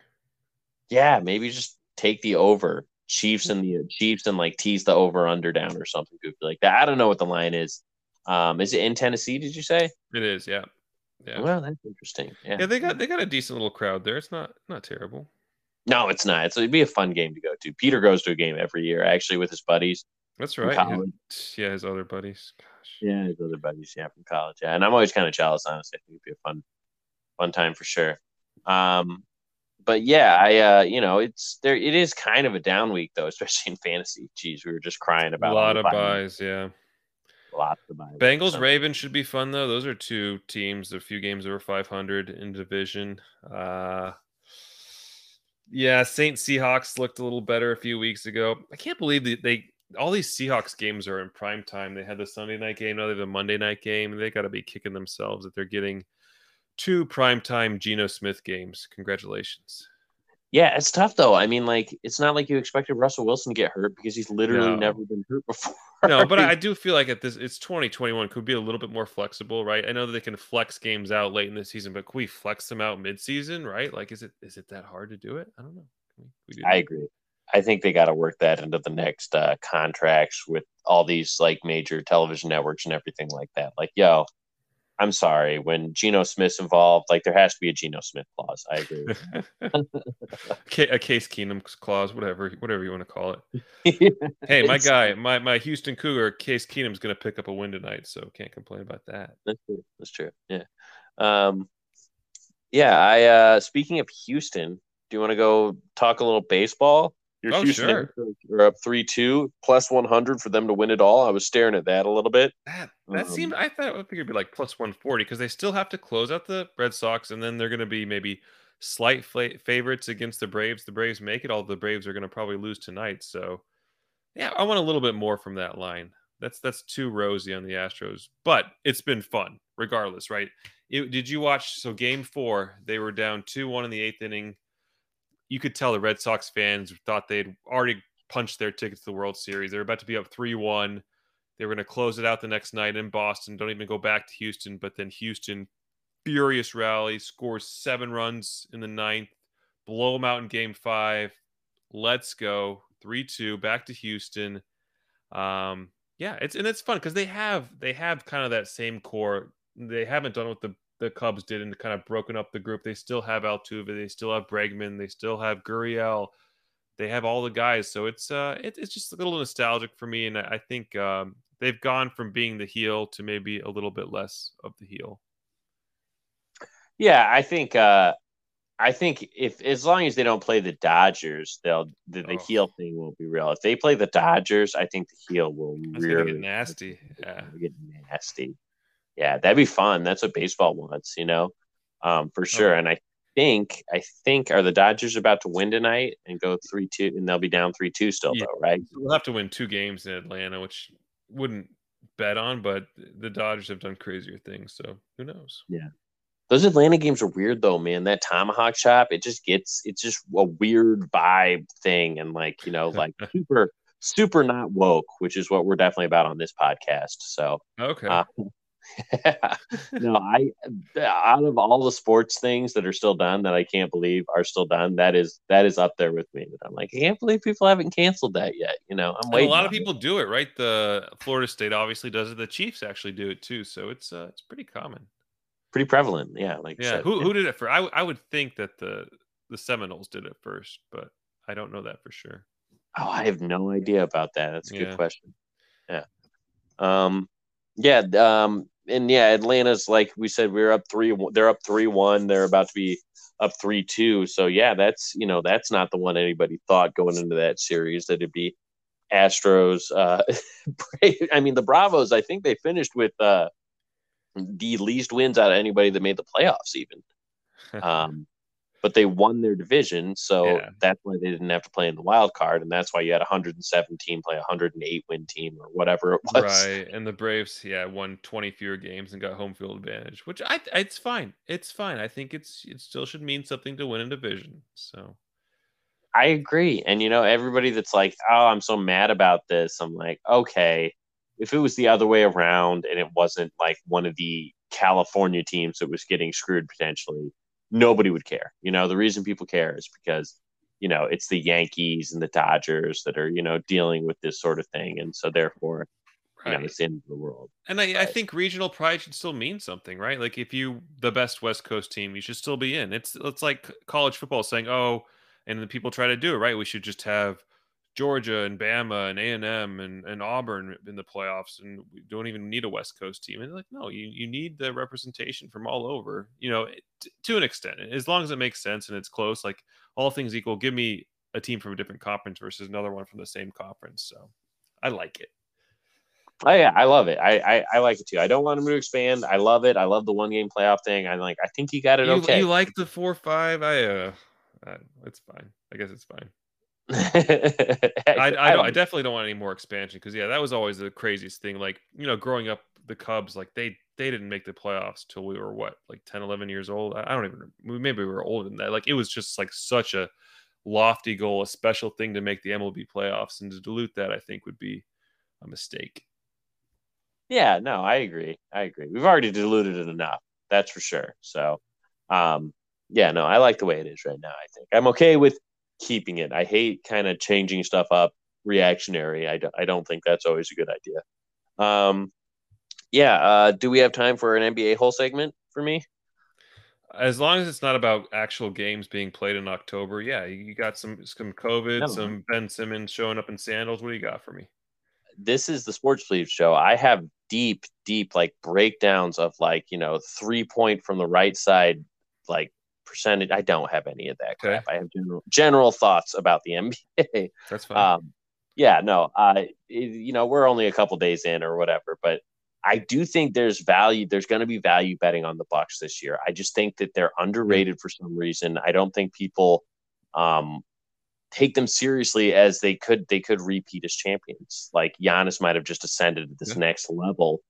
Yeah, maybe just take the over. Chiefs and the Chiefs and like tease the over under down or something goofy like that. I don't know what the line is. Um, is it in Tennessee? Did you say it is? Yeah. Yeah. Well, that's interesting. Yeah. yeah, they got they got a decent little crowd there. It's not not terrible. No, it's not. It's, it'd be a fun game to go to. Peter goes to a game every year, actually, with his buddies. That's right. His, yeah, his other buddies. Gosh. Yeah, his other buddies. Yeah, from college. Yeah, and I'm always kind of jealous. Honestly, I think it'd be a fun, fun time for sure. Um, but yeah, I uh, you know, it's there. It is kind of a down week though, especially in fantasy. Jeez, we were just crying about a lot of buys. Yeah, lots of buys. Bengals Ravens should be fun though. Those are two teams, a few games over 500 in division. Uh, yeah, Saint Seahawks looked a little better a few weeks ago. I can't believe that they all these Seahawks games are in prime time. They had the Sunday night game, now they have a Monday night game. They got to be kicking themselves that they're getting two primetime Geno Smith games. Congratulations. Yeah, it's tough though. I mean, like it's not like you expected Russell Wilson to get hurt because he's literally no. never been hurt before. no, but I do feel like at this, it's 2021 could be a little bit more flexible, right? I know that they can flex games out late in the season, but can we flex them out mid-season, right? Like, is it is it that hard to do it? I don't know. We, we do I agree. I think they got to work that into the next uh, contracts with all these like major television networks and everything like that. Like, yo, I'm sorry, when Geno Smith's involved, like there has to be a Geno Smith clause. I agree. a Case Keenum clause, whatever, whatever you want to call it. hey, my guy, my my Houston Cougar, Case Keenum's going to pick up a win tonight, so can't complain about that. That's true. That's true. Yeah. Um, yeah. I uh, speaking of Houston, do you want to go talk a little baseball? Your oh, Houston sure. are up three two plus one hundred for them to win it all. I was staring at that a little bit. That that um, seemed I thought I think it'd be like plus one forty because they still have to close out the Red Sox and then they're going to be maybe slight favorites against the Braves. The Braves make it. All the Braves are going to probably lose tonight. So yeah, I want a little bit more from that line. That's that's too rosy on the Astros, but it's been fun regardless, right? It, did you watch? So game four, they were down two one in the eighth inning you could tell the Red Sox fans thought they'd already punched their tickets to the World Series. They're about to be up 3 1. They were going to close it out the next night in Boston. Don't even go back to Houston. But then Houston, furious rally, scores seven runs in the ninth, blow them out in game five. Let's go. 3 2, back to Houston. Um, yeah, it's and it's fun because they have they have kind of that same core. They haven't done with the the Cubs did and kind of broken up the group. They still have Altuve, they still have Bregman, they still have Gurriel, they have all the guys. So it's uh, it, it's just a little nostalgic for me, and I think um, they've gone from being the heel to maybe a little bit less of the heel. Yeah, I think uh, I think if as long as they don't play the Dodgers, they'll the, the oh. heel thing won't be real. If they play the Dodgers, I think the heel will really get nasty. Yeah, get nasty yeah, that'd be fun. That's what baseball wants, you know, um, for sure. And I think, I think, are the Dodgers about to win tonight and go three two, and they'll be down three two still, yeah. though, right? We'll have to win two games in Atlanta, which wouldn't bet on, but the Dodgers have done crazier things, so who knows? Yeah. Those Atlanta games are weird though, man. That tomahawk chop, it just gets it's just a weird vibe thing and like, you know, like super super not woke, which is what we're definitely about on this podcast. So okay. Uh, yeah. no, I out of all the sports things that are still done that I can't believe are still done, that is that is up there with me. That I'm like, I can't believe people haven't canceled that yet. You know, I'm waiting. a lot of people it. do it, right? The Florida State obviously does it. The Chiefs actually do it too, so it's uh, it's pretty common, pretty prevalent. Yeah, like yeah. Said, who yeah. who did it for? I I would think that the the Seminoles did it first, but I don't know that for sure. Oh, I have no idea about that. That's a yeah. good question. Yeah. Um. Yeah. Um and yeah, Atlanta's like we said, we are up three. They're up three one. They're about to be up three two. So yeah, that's you know that's not the one anybody thought going into that series that it'd be Astros. Uh, I mean the Bravos. I think they finished with uh, the least wins out of anybody that made the playoffs, even. Um, but they won their division, so yeah. that's why they didn't have to play in the wild card, and that's why you had 117 play 108 win team or whatever it was. Right, and the Braves, yeah, won 20 fewer games and got home field advantage, which I it's fine. It's fine. I think it's it still should mean something to win a division. So I agree, and you know everybody that's like, oh, I'm so mad about this. I'm like, okay, if it was the other way around and it wasn't like one of the California teams that was getting screwed potentially nobody would care. You know, the reason people care is because, you know, it's the Yankees and the Dodgers that are, you know, dealing with this sort of thing. And so therefore, right. you know, it's the end of the world. And I, I think regional pride should still mean something, right? Like if you the best West Coast team, you should still be in. It's it's like college football saying, oh, and the people try to do it, right? We should just have Georgia and Bama and A and M and and Auburn in the playoffs, and we don't even need a West Coast team. And like, no, you you need the representation from all over. You know, t- to an extent, as long as it makes sense and it's close. Like all things equal, give me a team from a different conference versus another one from the same conference. So I like it. Oh yeah, I love it. I, I, I like it too. I don't want them to expand. I love it. I love the one game playoff thing. I like. I think you got it you, okay. You like the four five? I uh, uh, it's fine. I guess it's fine. I, I, I, definitely don't want any more expansion because yeah, that was always the craziest thing. Like you know, growing up, the Cubs like they they didn't make the playoffs till we were what like 10, 11 years old. I, don't even maybe we were older than that. Like it was just like such a lofty goal, a special thing to make the MLB playoffs, and to dilute that, I think would be a mistake. Yeah, no, I agree. I agree. We've already diluted it enough. That's for sure. So, um, yeah, no, I like the way it is right now. I think I'm okay with keeping it. I hate kind of changing stuff up reactionary. I, I don't think that's always a good idea. Um, yeah. Uh, do we have time for an NBA whole segment for me? As long as it's not about actual games being played in October, yeah, you got some some COVID, no. some Ben Simmons showing up in sandals. What do you got for me? This is the Sports Bleep show. I have deep, deep like breakdowns of like you know three point from the right side, like percentage. I don't have any of that okay. crap. I have general general thoughts about the NBA. That's fine. Um, yeah, no, uh, you know, we're only a couple days in or whatever, but I do think there's value. There's going to be value betting on the Bucks this year. I just think that they're underrated for some reason. I don't think people um, take them seriously as they could. They could repeat as champions. Like Giannis might have just ascended to this yeah. next level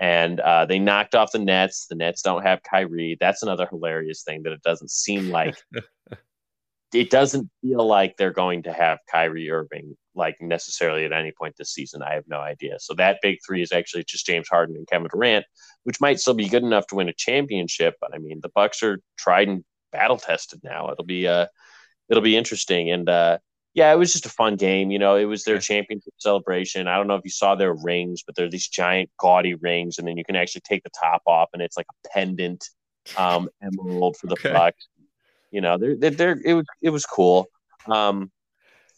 and uh, they knocked off the Nets. The Nets don't have Kyrie. That's another hilarious thing that it doesn't seem like it doesn't feel like they're going to have Kyrie Irving like necessarily at any point this season. I have no idea. So that big three is actually just James Harden and Kevin Durant, which might still be good enough to win a championship. But I mean, the Bucks are tried and battle tested now. It'll be uh, it'll be interesting. And uh, yeah, it was just a fun game. You know, it was their yeah. championship celebration. I don't know if you saw their rings, but they're these giant, gaudy rings, and then you can actually take the top off, and it's like a pendant um, emerald for the okay. Bucks. You know, they're, they're, they're it was it was cool. Um,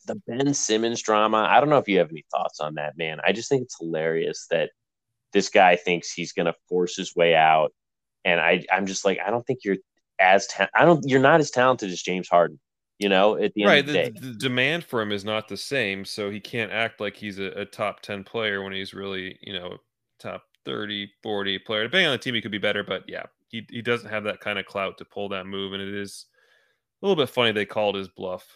the Ben Simmons drama. I don't know if you have any thoughts on that, man. I just think it's hilarious that this guy thinks he's going to force his way out, and I I'm just like I don't think you're as ta- I don't you're not as talented as James Harden. You know, at the end right, of the, the, day, the demand for him is not the same, so he can't act like he's a, a, top 10 player when he's really, you know, top 30, 40 player. Depending on the team, he could be better, but yeah, he, he doesn't have that kind of clout to pull that move. And it is a little bit funny they called his bluff.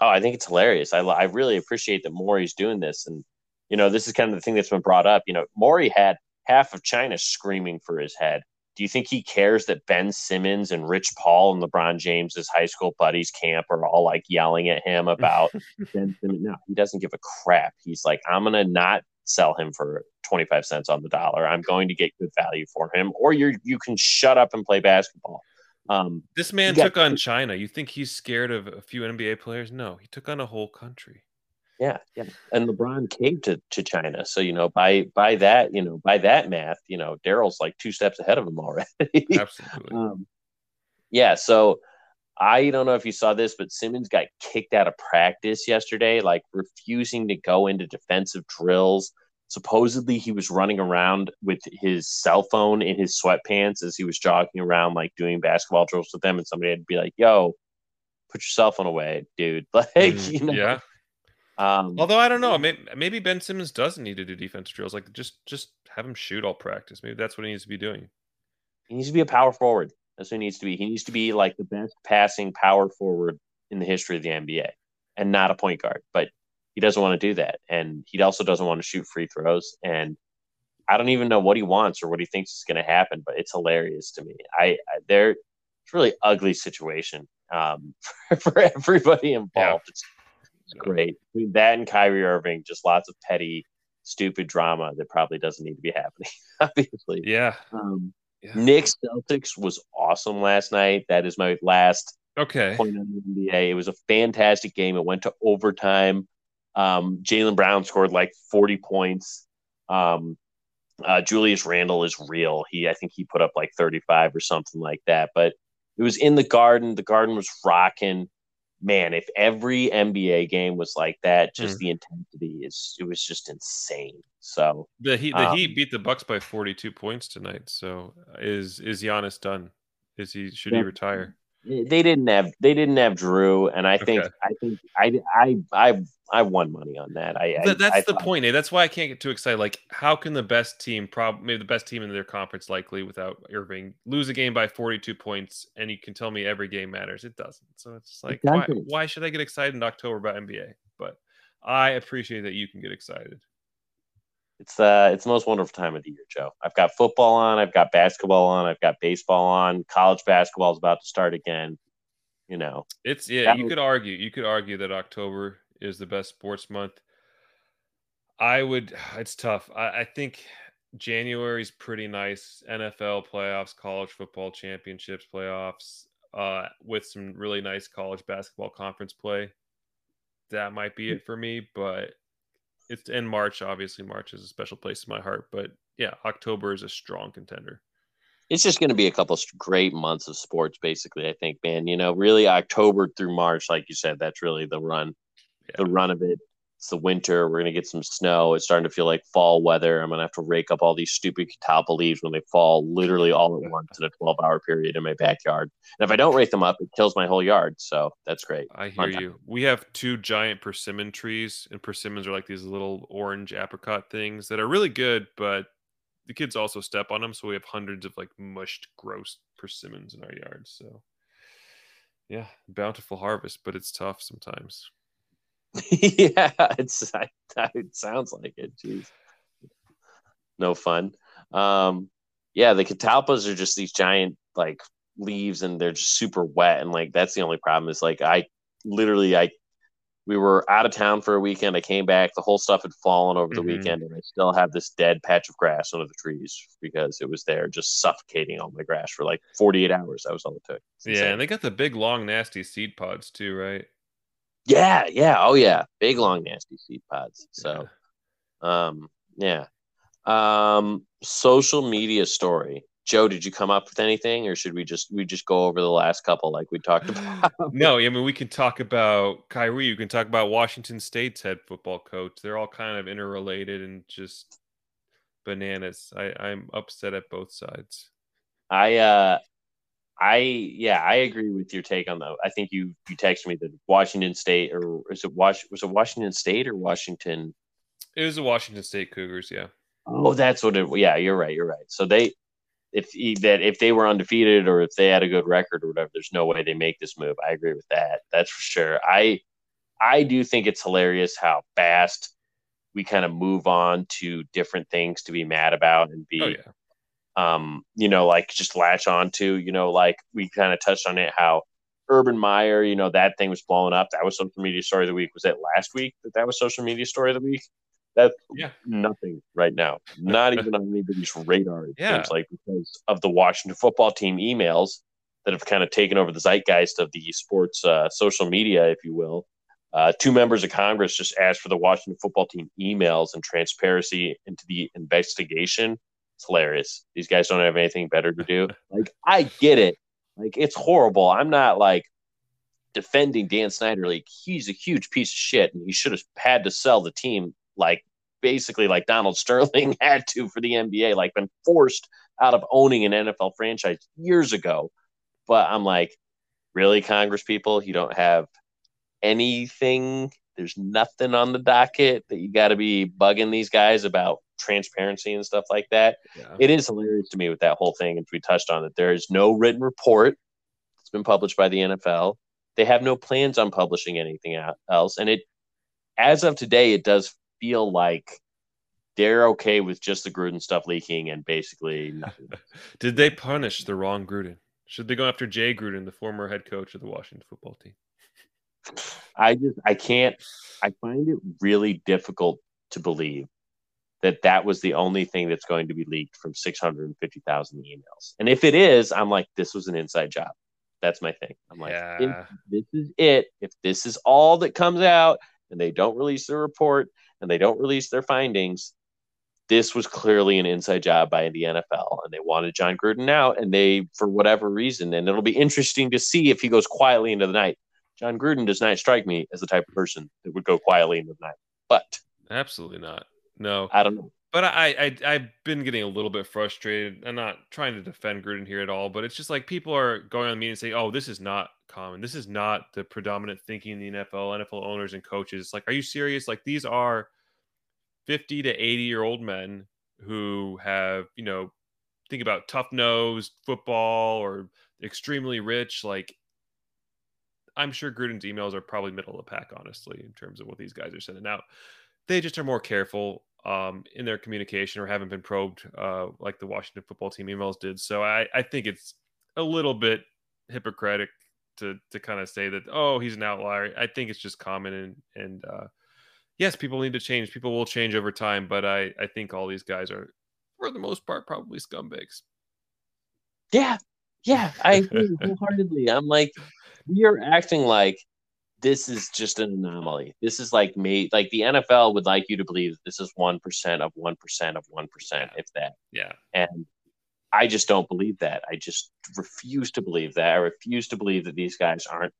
Oh, I think it's hilarious. I, I really appreciate that Morey's doing this. And, you know, this is kind of the thing that's been brought up. You know, Morey had half of China screaming for his head. Do you think he cares that Ben Simmons and Rich Paul and LeBron James's high school buddies camp are all like yelling at him about Ben Simmons? No, he doesn't give a crap. He's like, I'm gonna not sell him for 25 cents on the dollar. I'm going to get good value for him, or you you can shut up and play basketball. Um, this man took on China. You think he's scared of a few NBA players? No, he took on a whole country. Yeah, yeah. And LeBron came to, to China. So, you know, by by that, you know, by that math, you know, Daryl's like two steps ahead of him already. Absolutely. Um, yeah, so I don't know if you saw this, but Simmons got kicked out of practice yesterday, like refusing to go into defensive drills. Supposedly he was running around with his cell phone in his sweatpants as he was jogging around, like doing basketball drills with them, and somebody had to be like, yo, put your cell phone away, dude. Like, mm, you know. Yeah Um, Although I don't know, maybe, maybe Ben Simmons doesn't need to do defense drills. Like just just have him shoot all practice. Maybe that's what he needs to be doing. He needs to be a power forward. That's what he needs to be. He needs to be like the best passing power forward in the history of the NBA, and not a point guard. But he doesn't want to do that, and he also doesn't want to shoot free throws. And I don't even know what he wants or what he thinks is going to happen. But it's hilarious to me. I, I they're it's really ugly situation um, for, for everybody involved. Yeah. It's, it's great. Between that and Kyrie Irving, just lots of petty, stupid drama that probably doesn't need to be happening. Obviously, yeah. Um, yeah. Knicks Celtics was awesome last night. That is my last okay point on the NBA. It was a fantastic game. It went to overtime. Um, Jaylen Brown scored like 40 points. Um, uh, Julius Randle is real. He, I think he put up like 35 or something like that. But it was in the garden. The garden was rocking. Man, if every NBA game was like that, just mm. the intensity is it was just insane. So the Heat the um, Heat beat the Bucks by 42 points tonight. So is is Giannis done? Is he should yeah. he retire? They didn't have they didn't have Jrue, and I think okay. I think I I I I won money on that. I, I that's I the point. Eh? That's why I can't get too excited. Like, how can the best team, probably maybe the best team in their conference, likely without Irving, lose a game by forty two points, and you can tell me every game matters? It doesn't. So it's like, exactly. why, why should I get excited in October about NBA? But I appreciate that you can get excited. It's uh, it's the most wonderful time of the year, Joe. I've got football on, I've got basketball on, I've got baseball on. College basketball is about to start again. You know, it's yeah. You was... could argue, you could argue that October is the best sports month. I would. It's tough. I, I think January is pretty nice. NFL playoffs, college football championships playoffs, uh, with some really nice college basketball conference play. That might be it for me, but it's in March. Obviously, March is a special place in my heart. But yeah, October is a strong contender. It's just going to be a couple great months of sports, basically. I think, man. You know, really October through March, like you said, that's really the run, yeah. the run of it. It's the winter. We're gonna get some snow. It's starting to feel like fall weather. I'm gonna have to rake up all these stupid catalpa leaves when they fall literally all at once in a 12 hour period in my backyard. And if I don't rake them up, it kills my whole yard. So that's great. I hear you. We have two giant persimmon trees, and persimmons are like these little orange apricot things that are really good, but the kids also step on them. So we have hundreds of like mushed, gross persimmons in our yard. So yeah, bountiful harvest, but it's tough sometimes. yeah, it's it sounds like it. Jeez, no fun. Um, yeah, the catalpas are just these giant like leaves, and they're just super wet, and like that's the only problem. Is like I literally I we were out of town for a weekend. I came back, the whole stuff had fallen over the mm-hmm. weekend, and I still have this dead patch of grass under the trees because it was there just suffocating all my grass for like 48 hours. That was all it took. Yeah, and they got the big, long, nasty seed pods too, right? Yeah, yeah, oh yeah, big long nasty seed pods. So, yeah. um, yeah, um, social media story. Joe, did you come up with anything, or should we just we just go over the last couple like we talked about? no, I mean we can talk about Kyrie. You can talk about Washington State's head football coach. They're all kind of interrelated and just bananas. I, I'm upset at both sides. I uh I yeah, I agree with your take on that. I think you you texted me that Washington State or is it Was was it Washington State or Washington? It was the Washington State Cougars, yeah. Oh, that's what it. Yeah, you're right. You're right. So they, if that if they were undefeated or if they had a good record or whatever, there's no way they make this move. I agree with that. That's for sure. I I do think it's hilarious how fast we kind of move on to different things to be mad about and be oh, yeah um, you know, like just latch on to, you know, like we kind of touched on it, how Urban Meyer, you know, that thing was blowing up. That was social media story of the week. Was that last week that that was social media story of the week? That's yeah. nothing right now. Not even on anybody's radar. It yeah. seems like because of the Washington football team emails that have kind of taken over the zeitgeist of the sports uh, social media, if you will. Uh, two members of Congress just asked for the Washington football team emails and transparency into the investigation it's hilarious. These guys don't have anything better to do. Like, I get it. Like, it's horrible. I'm not like defending Dan Snyder. Like, he's a huge piece of shit, and he should have had to sell the team, like, basically, like Donald Sterling had to for the NBA, like, been forced out of owning an NFL franchise years ago. But I'm like, really, Congress people, you don't have anything There's nothing on the docket that you got to be bugging these guys about transparency and stuff like that. Yeah. It is hilarious to me with that whole thing, and we touched on it. There is no written report that's been published by the NFL. They have no plans on publishing anything else, and it, as of today, it does feel like they're okay with just the Gruden stuff leaking and basically nothing. Did they punish the wrong Gruden? Should they go after Jay Gruden, the former head coach of the Washington football team? I just I can't. I find it really difficult to believe that that was the only thing that's going to be leaked from 650,000 emails. And if it is, I'm like, this was an inside job. That's my thing. I'm like, yeah. this is it, if this is all that comes out and they don't release the report and they don't release their findings, this was clearly an inside job by the NFL and they wanted Jon Gruden out and they, for whatever reason, and it'll be interesting to see if he goes quietly into the night. Jon Gruden does not strike me as the type of person that would go quietly into the night, but absolutely not. No, I don't know. But I, I I've been getting a little bit frustrated. I'm not trying to defend Gruden here at all, but it's just like people are going on the media and saying, "Oh, this is not common. This is not the predominant thinking in the NFL. NFL owners and coaches. It's like, are you serious? Like these are 50 to 80 year old men who have, you know, think about tough nosed football or extremely rich. Like I'm sure Gruden's emails are probably middle of the pack, honestly, in terms of what these guys are sending out. They just are more careful um, in their communication or haven't been probed uh, like the Washington football team emails did. So I, I think it's a little bit hypocritic to to kind of say that oh he's an outlier. I think it's just common and and uh, yes, people need to change. People will change over time, but I I think all these guys are for the most part probably scumbags. Yeah, yeah, I agree wholeheartedly. I'm like, we are acting like this is just an anomaly. This is like me, like the NFL would like you to believe this is 1% of 1% of 1%, if that. Yeah. And I just don't believe that. I just refuse to believe that. I refuse to believe that these guys aren't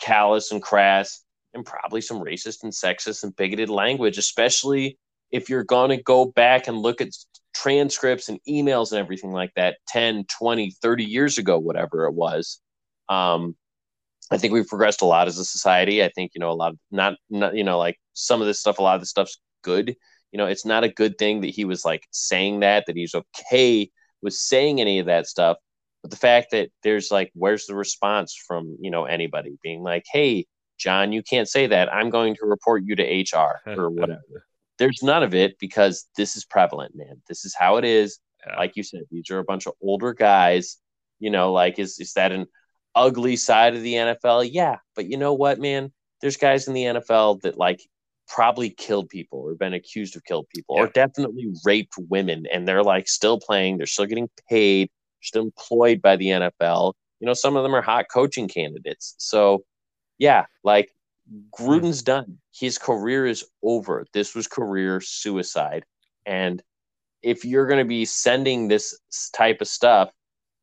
callous and crass and probably some racist and sexist and bigoted language, especially if you're going to go back and look at transcripts and emails and everything like that 10, 20, 30 years ago, whatever it was. Um, I think we've progressed a lot as a society. I think you know a lot of not, not you know like some of this stuff. A lot of this stuff's good. You know, it's not a good thing that he was like saying that that he's okay with saying any of that stuff. But the fact that there's like, where's the response from you know anybody being like, hey, Jon, you can't say that. I'm going to report you to HR or whatever. there's none of it because this is prevalent, man. This is how it is. Yeah. Like you said, these are a bunch of older guys. You know, like is is that an ugly side of the NFL. Yeah, but you know what, man? There's guys in the NFL that like probably killed people or been accused of killed people yeah. or definitely raped women and they're like still playing, they're still getting paid, still employed by the NFL. You know, some of them are hot coaching candidates. So, yeah, like Gruden's done. His career is over. This was career suicide. And if you're going to be sending this type of stuff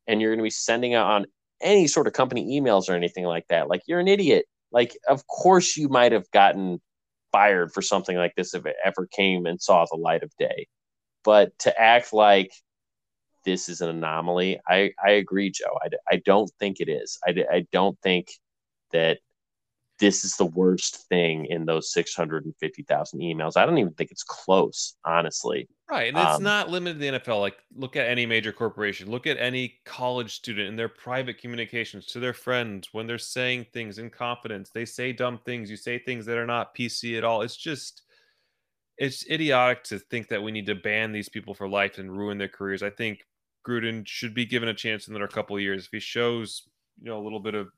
and you're going to be sending it on any sort of company emails or anything like that. Like you're an idiot. Like of course you might have gotten fired for something like this if it ever came and saw the light of day. But to act like this is an anomaly, I, I agree, Joe. I, I don't think it is. I, I don't think that this is the worst thing in those 650,000 emails. I don't even think it's close, honestly. Right. And it's um, not limited to the NFL. Like, look at any major corporation, look at any college student in their private communications to their friends when they're saying things in confidence. They say dumb things. You say things that are not PC at all. It's just, it's idiotic to think that we need to ban these people for life and ruin their careers. I think Gruden should be given a chance in another couple of years. If he shows, you know, a little bit of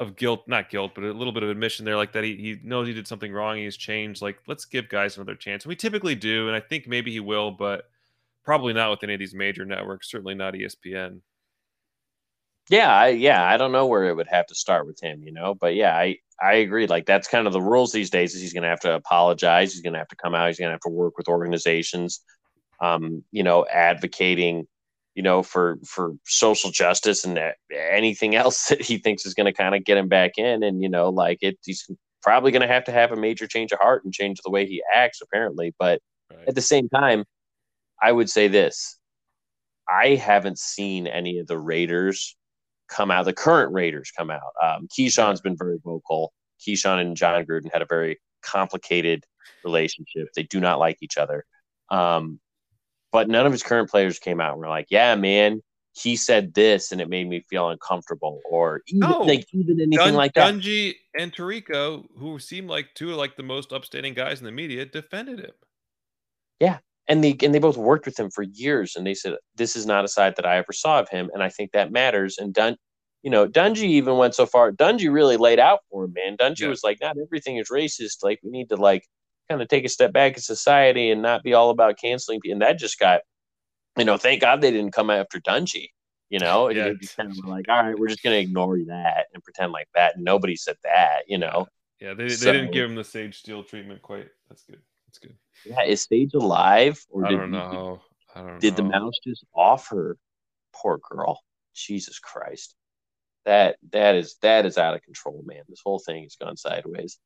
of guilt, not guilt, but a little bit of admission there, like that he, he knows he did something wrong. He's changed. Like, let's give guys another chance. And we typically do, and I think maybe he will, but probably not with any of these major networks. Certainly not ESPN. Yeah, I, yeah, I don't know where it would have to start with him, you know, but yeah, I I agree. Like that's kind of the rules these days. Is he's going to have to apologize. He's going to have to come out. He's going to have to work with organizations, um, you know, advocating you know, for for social justice and anything else that he thinks is going to kind of get him back in. And you know, like it, he's probably going to have to have a major change of heart and change the way he acts, apparently. But right. at the same time, I would say this: I haven't seen any of the Raiders come out. The current Raiders come out. Um, Keyshawn's been very vocal. Keyshawn and Jon Gruden had a very complicated relationship. They do not like each other. Um, but none of his current players came out and were like, "Yeah, man, he said this and it made me feel uncomfortable," or even no, like even anything Dun- like that. Dungy and Tirico, who seemed like two of like the most upstanding guys in the media, defended him. Yeah, and they and they both worked with him for years, and they said this is not a side that I ever saw of him, and I think that matters. And Dun, you know, Dungy even went so far. Dungy really laid out for him, man. Dungy yeah. was like, not everything is racist. Like we need to like kind of take a step back in society and not be all about canceling. And that just got, you know, thank God they didn't come after Dungy. You know, yeah. and just kind of like, all right, we're just going to ignore that and pretend like that. And nobody said that, you know. Yeah, they, so, they didn't give him the Sage Steele treatment quite. That's good. That's good. Yeah, is Sage alive? Or I did, don't know. I don't did know. the mouse just off her? Poor girl. Jesus Christ. That that is that is out of control, man. This whole thing has gone sideways.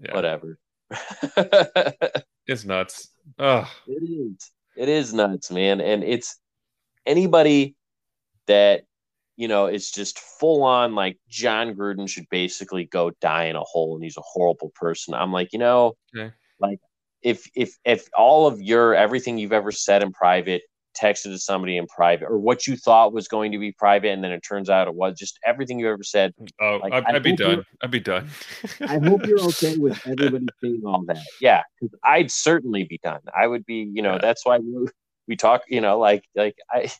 Yeah. Whatever. it's nuts. Ugh. It is. It is nuts, man. And it's anybody that you know is just full on like Jon Gruden should basically go die in a hole and he's a horrible person. I'm like, you know, okay. like if if if all of your everything you've ever said in private texted to somebody in private or what you thought was going to be private and then it turns out it was just everything you ever said. Oh like, I'd, I'd be done. I'd be done. I hope you're okay with everybody seeing all that. Yeah because i'd certainly be done. I would be you know yeah. that's why we, we talk you know like like i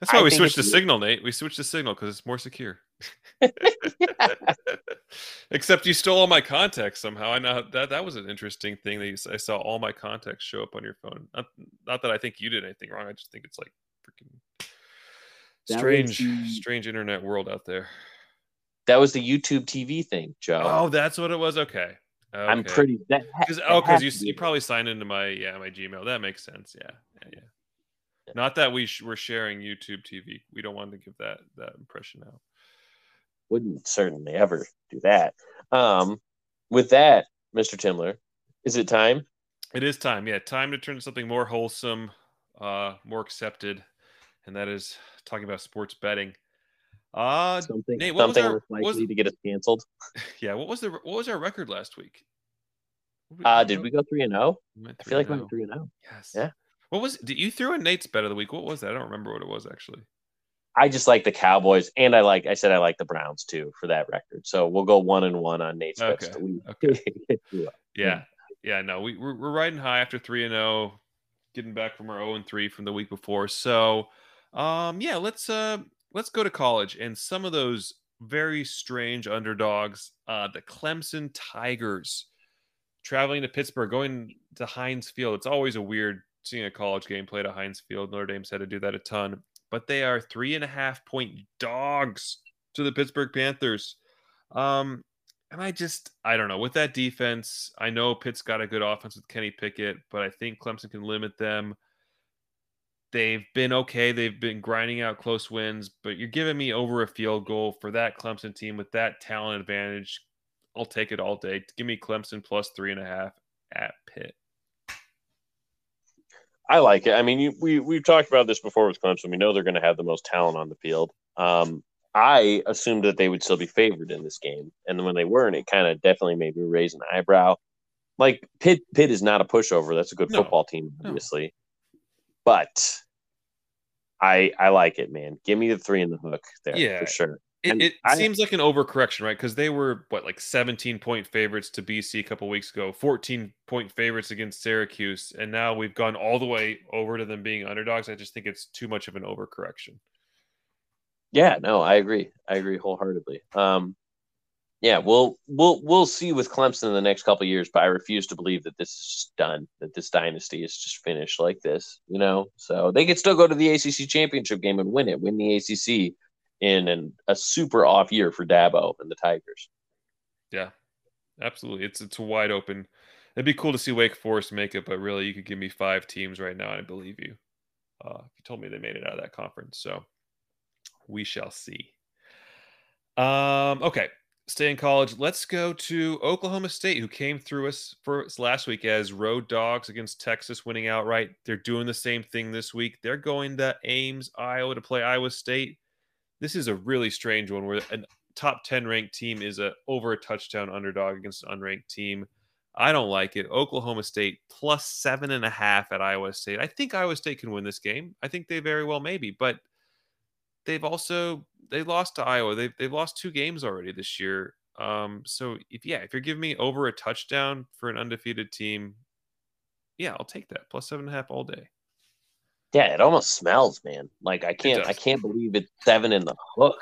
that's why I we switched the signal nate. We switched the signal because it's more secure Except you stole all my contacts somehow. I know that that was an interesting thing that you, I saw all my contacts show up on your phone. Not, not that I think you did anything wrong. I just think it's like freaking strange, the, strange internet world out there. That was the YouTube TV thing, Joe. Oh, that's what it was. Okay. okay. I'm pretty. That because oh, because you you probably signed into my yeah my Gmail. That makes sense. Yeah, yeah, yeah. yeah. Not that we sh- we're sharing YouTube TV. We don't want to give that that impression out wouldn't certainly ever do that. Um, with that, Mr. Timler, is it time? It is time. Yeah, time to turn to something more wholesome, uh, more accepted, and that is talking about sports betting. Uh, something Nate, something our, likely was, to get us canceled. Yeah, what was the what was our record last week? uh, did we go three and zero? Oh? I feel like we went oh. three and zero. Oh. Yes. Yeah. What was? Did you threw in Nate's bet of the week? What was that? I don't remember what it was actually. I just like the Cowboys, and I like I said I like the Browns too for that record. So we'll go one and one on Nate's okay. okay. yeah, yeah. No, we we're, we're riding high after three and zero, oh, getting back from our zero and three from the week before. So, um, yeah, let's uh let's go to college and some of those very strange underdogs. Uh, the Clemson Tigers traveling to Pittsburgh, going to Heinz Field. It's always a weird seeing a college game played at Heinz Field. Notre Dame's had to do that a ton but they are three and a half point dogs to the Pittsburgh Panthers. Um, and I just, I don't know. With that defense, I know Pitt's got a good offense with Kenny Pickett, but I think Clemson can limit them. They've been okay. They've been grinding out close wins, but you're giving me over a field goal for that Clemson team with that talent advantage. I'll take it all day. Give me Clemson plus three and a half at Pitt. I like it. I mean, you, we we've talked about this before with Clemson. We know they're going to have the most talent on the field. Um, I assumed that they would still be favored in this game, and when they weren't, it kind of definitely made me raise an eyebrow. Like Pitt, Pitt is not a pushover. That's a good no. football team, obviously, no. but I I like it, man. Give me the three in the hook there, yeah, for sure. It, it I, seems like an overcorrection, right? Because they were what like 17 point favorites to BC a couple weeks ago, 14 point favorites against Syracuse, and now we've gone all the way over to them being underdogs. I just think it's too much of an overcorrection. Yeah, no, I agree. I agree wholeheartedly. Um, yeah, we'll we'll we'll see with Clemson in the next couple years, but I refuse to believe that this is just done. That this dynasty is just finished like this. You know, so they could still go to the ACC championship game and win it, win the ACC in an, a super off year for Dabo and the Tigers. Yeah, absolutely. It's it's wide open. It'd be cool to see Wake Forest make it, but really, you could give me five teams right now, and I believe you. Uh, you told me they made it out of that conference, so we shall see. Um, okay, stay in college. Let's go to Oklahoma State, who came through us for last week as road dogs against Texas, winning outright. They're doing the same thing this week. They're going to Ames, Iowa, to play Iowa State. This is a really strange one where a top 10 ranked team is a over a touchdown underdog against an unranked team. I don't like it. Oklahoma State plus seven and a half at Iowa State. I think Iowa State can win this game. I think they very well maybe, but they've also they lost to Iowa. They've they've lost two games already this year. Um, so if yeah, if you're giving me over a touchdown for an undefeated team, yeah, I'll take that plus seven and a half all day. Yeah, it almost smells, man. Like I can't I can't believe it's seven in the hook.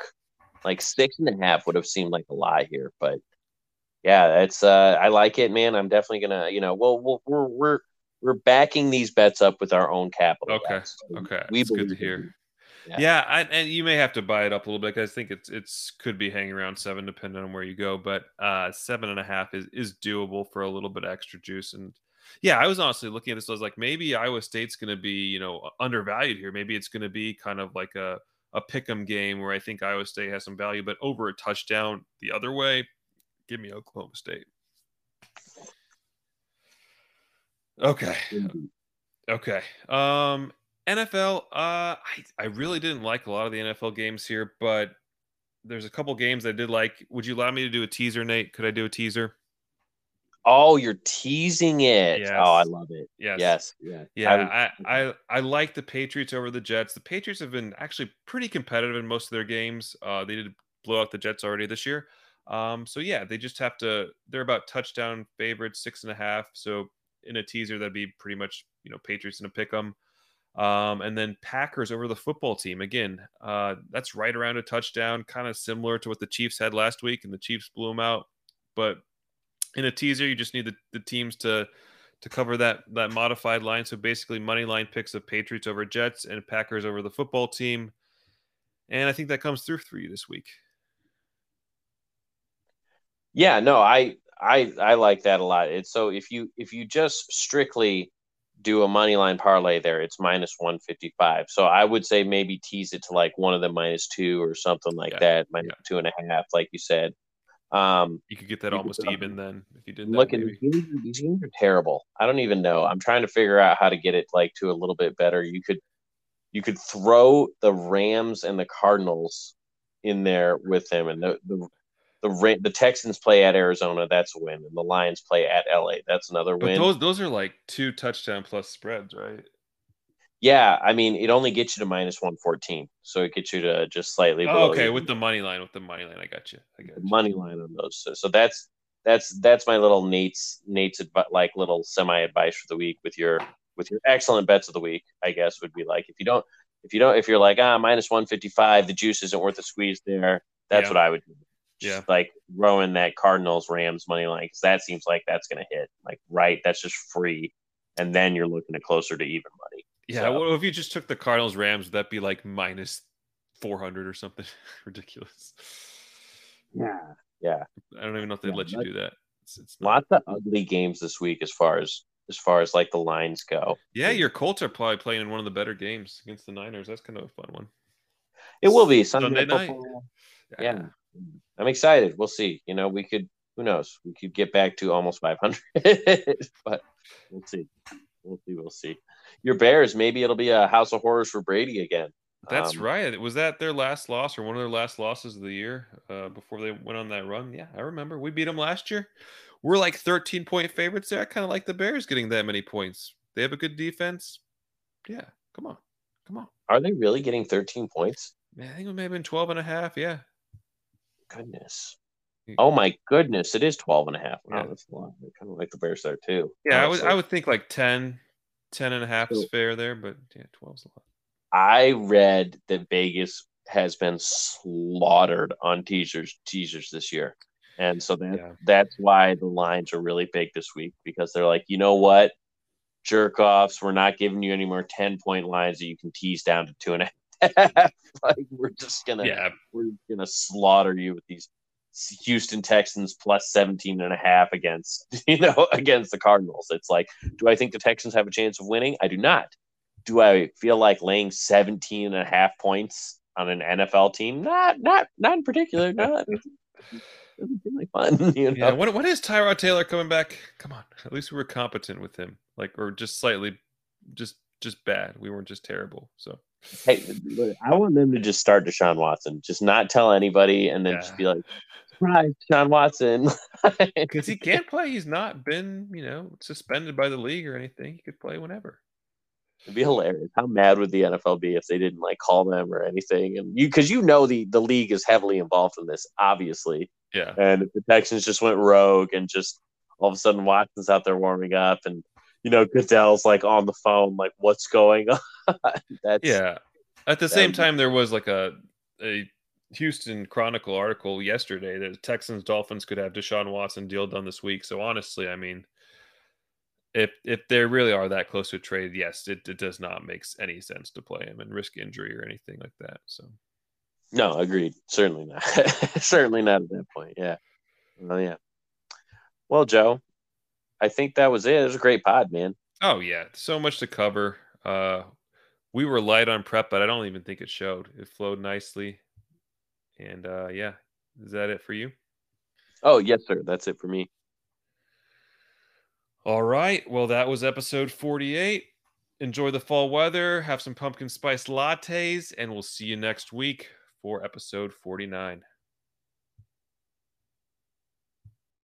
Like six and a half would have seemed like a lie here, but yeah, it's uh I like it, man. I'm definitely gonna, you know, well, we we're we're we're backing these bets up with our own capital. Okay, so okay, we good to hear. Yeah, yeah I, and you may have to buy it up a little bit. Because I think it's it's could be hanging around seven, depending on where you go. But uh, seven and a half is is doable for a little bit extra juice. And yeah, I was honestly looking at this. I was like, maybe Iowa State's going to be you know undervalued here. Maybe it's going to be kind of like a a pick'em game where I think Iowa State has some value, but over a touchdown the other way, give me Oklahoma State. Okay. Okay. Um, NFL. Uh, I I really didn't like a lot of the NFL games here, but there's a couple games I did like. Would you allow me to do a teaser, Nate? Could I do a teaser? Oh, you're teasing it. Yes. Oh, I love it. Yes. Yes. Yeah. Yeah. I, I, I like the Patriots over the Jets. The Patriots have been actually pretty competitive in most of their games. Uh, they did blow out the Jets already this year. Um, so yeah, they just have to. They're about touchdown favorites, six and a half. So in a teaser, that'd be pretty much you know Patriots in a pick 'em. Um, and then Packers over the football team again. Uh, that's right around a touchdown, kind of similar to what the Chiefs had last week, and the Chiefs blew them out. But in a teaser, you just need the, the teams to to cover that that modified line. So basically, money line picks of Patriots over Jets and Packers over the football team. And I think that comes through for you this week. Yeah, no, I I I like that a lot. It's so if you if you just strictly do a money line parlay there, it's minus one fifty five. So I would say maybe tease it to like one of the minus two or something like yeah, that, minus yeah. two and a half, like you said. Um, you could get that almost even then if you did that. Look at these games are terrible. I don't even know. I'm trying to figure out how to get it like to a little bit better. You could you could throw the Rams and the Cardinals in there with them, and the the the, the Texans play at Arizona. That's a win, and the Lions play at LA. That's another win. But those those are like two touchdown plus spreads, right? Yeah, I mean, it only gets you to minus one fourteen, so it gets you to just slightly. Oh, okay, with the money line, with the money line, I got you. I got you. money line on those. So, so that's that's that's my little Nate's Nate's like little semi advice for the week with your with your excellent bets of the week. I guess would be like if you don't if you don't if you're like ah minus one fifty five, the juice isn't worth a squeeze there. That's yeah. what I would do. Just yeah, like throwing that Cardinals Rams money line because that seems like that's going to hit like right. That's just free, and then you're looking at closer to even money. Yeah. So, well, if you just took the Cardinals Rams, would that be like minus 400 or something ridiculous? Yeah. Yeah. I don't even know if they'd yeah, let you do that. It's, it's lots of ugly games this week as far as as far as like the lines go. Yeah, your Colts are probably playing in one of the better games against the Niners. That's kind of a fun one. It will be Sunday, Sunday night. Yeah. yeah. I'm excited. We'll see. You know, we could who knows? We could get back to almost 500, but we'll see. We'll see. We'll see your Bears, maybe it'll be a house of horrors for Brady again. That's um, right. Was that their last loss or one of their last losses of the year uh, before they went on that run? Yeah, I remember. We beat them last year. We're like 13 point favorites there. I kind of like the Bears getting that many points. They have a good defense. Yeah, come on. Come on. Are they really getting 13 points? Yeah, I think it may have been 12 and a half. Yeah. Goodness. Oh my goodness, it is 12 and a half. Wow, yeah. that's a lot. I kind of like the Bears there too. Yeah, honestly. I would I would think like 10, 10 and a half is fair there, but yeah, 12's a lot. I read that Vegas has been slaughtered on teasers teasers this year. And so that yeah. that's why the lines are really big this week because they're like, you know what? Jerk offs, we're not giving you any more 10 point lines that you can tease down to two and a half. like we're just gonna yeah. we're gonna slaughter you with these Houston Texans plus 17 and a half against, you know, against the Cardinals. It's like, do I think the Texans have a chance of winning? I do not. Do I feel like laying 17 and a half points on an NFL team? Not, not, not in particular. Not. doesn't seem like fun. You know? Yeah. When, when is Tyrod Taylor coming back? Come on. At least we were competent with him, like, or just slightly, just, just bad. We weren't just terrible. So Hey, I want them to just start Deshaun Watson, just not tell anybody, and then yeah. just be like, "Surprise, Deshaun Watson," because he can't play. He's not been, you know, suspended by the league or anything. He could play whenever. It'd be hilarious. How mad would the NFL be if they didn't like call them or anything? And you, because you know the the league is heavily involved in this, obviously. Yeah. And if the Texans just went rogue and just all of a sudden Watson's out there warming up and you know Goodell's like on the phone, like what's going on? That's yeah. At the same time, there was like a a Houston Chronicle article yesterday that Texans Dolphins could have Deshaun Watson deal done this week. So honestly, I mean, if if they really are that close to a trade, yes, it, it does not make any sense to play him and risk injury or anything like that. So no, agreed. Certainly not. Certainly not at that point. Yeah. Well, yeah. Well, Joe, I think that was it. It was a great pod, man. Oh yeah, so much to cover. Uh, we were light on prep, but I don't even think it showed. It flowed nicely, and uh, yeah, is that it for you? Oh yes, sir. That's it for me. All right. Well, that was episode 48. Enjoy the fall weather, have some pumpkin spice lattes, and we'll see you next week for episode 49.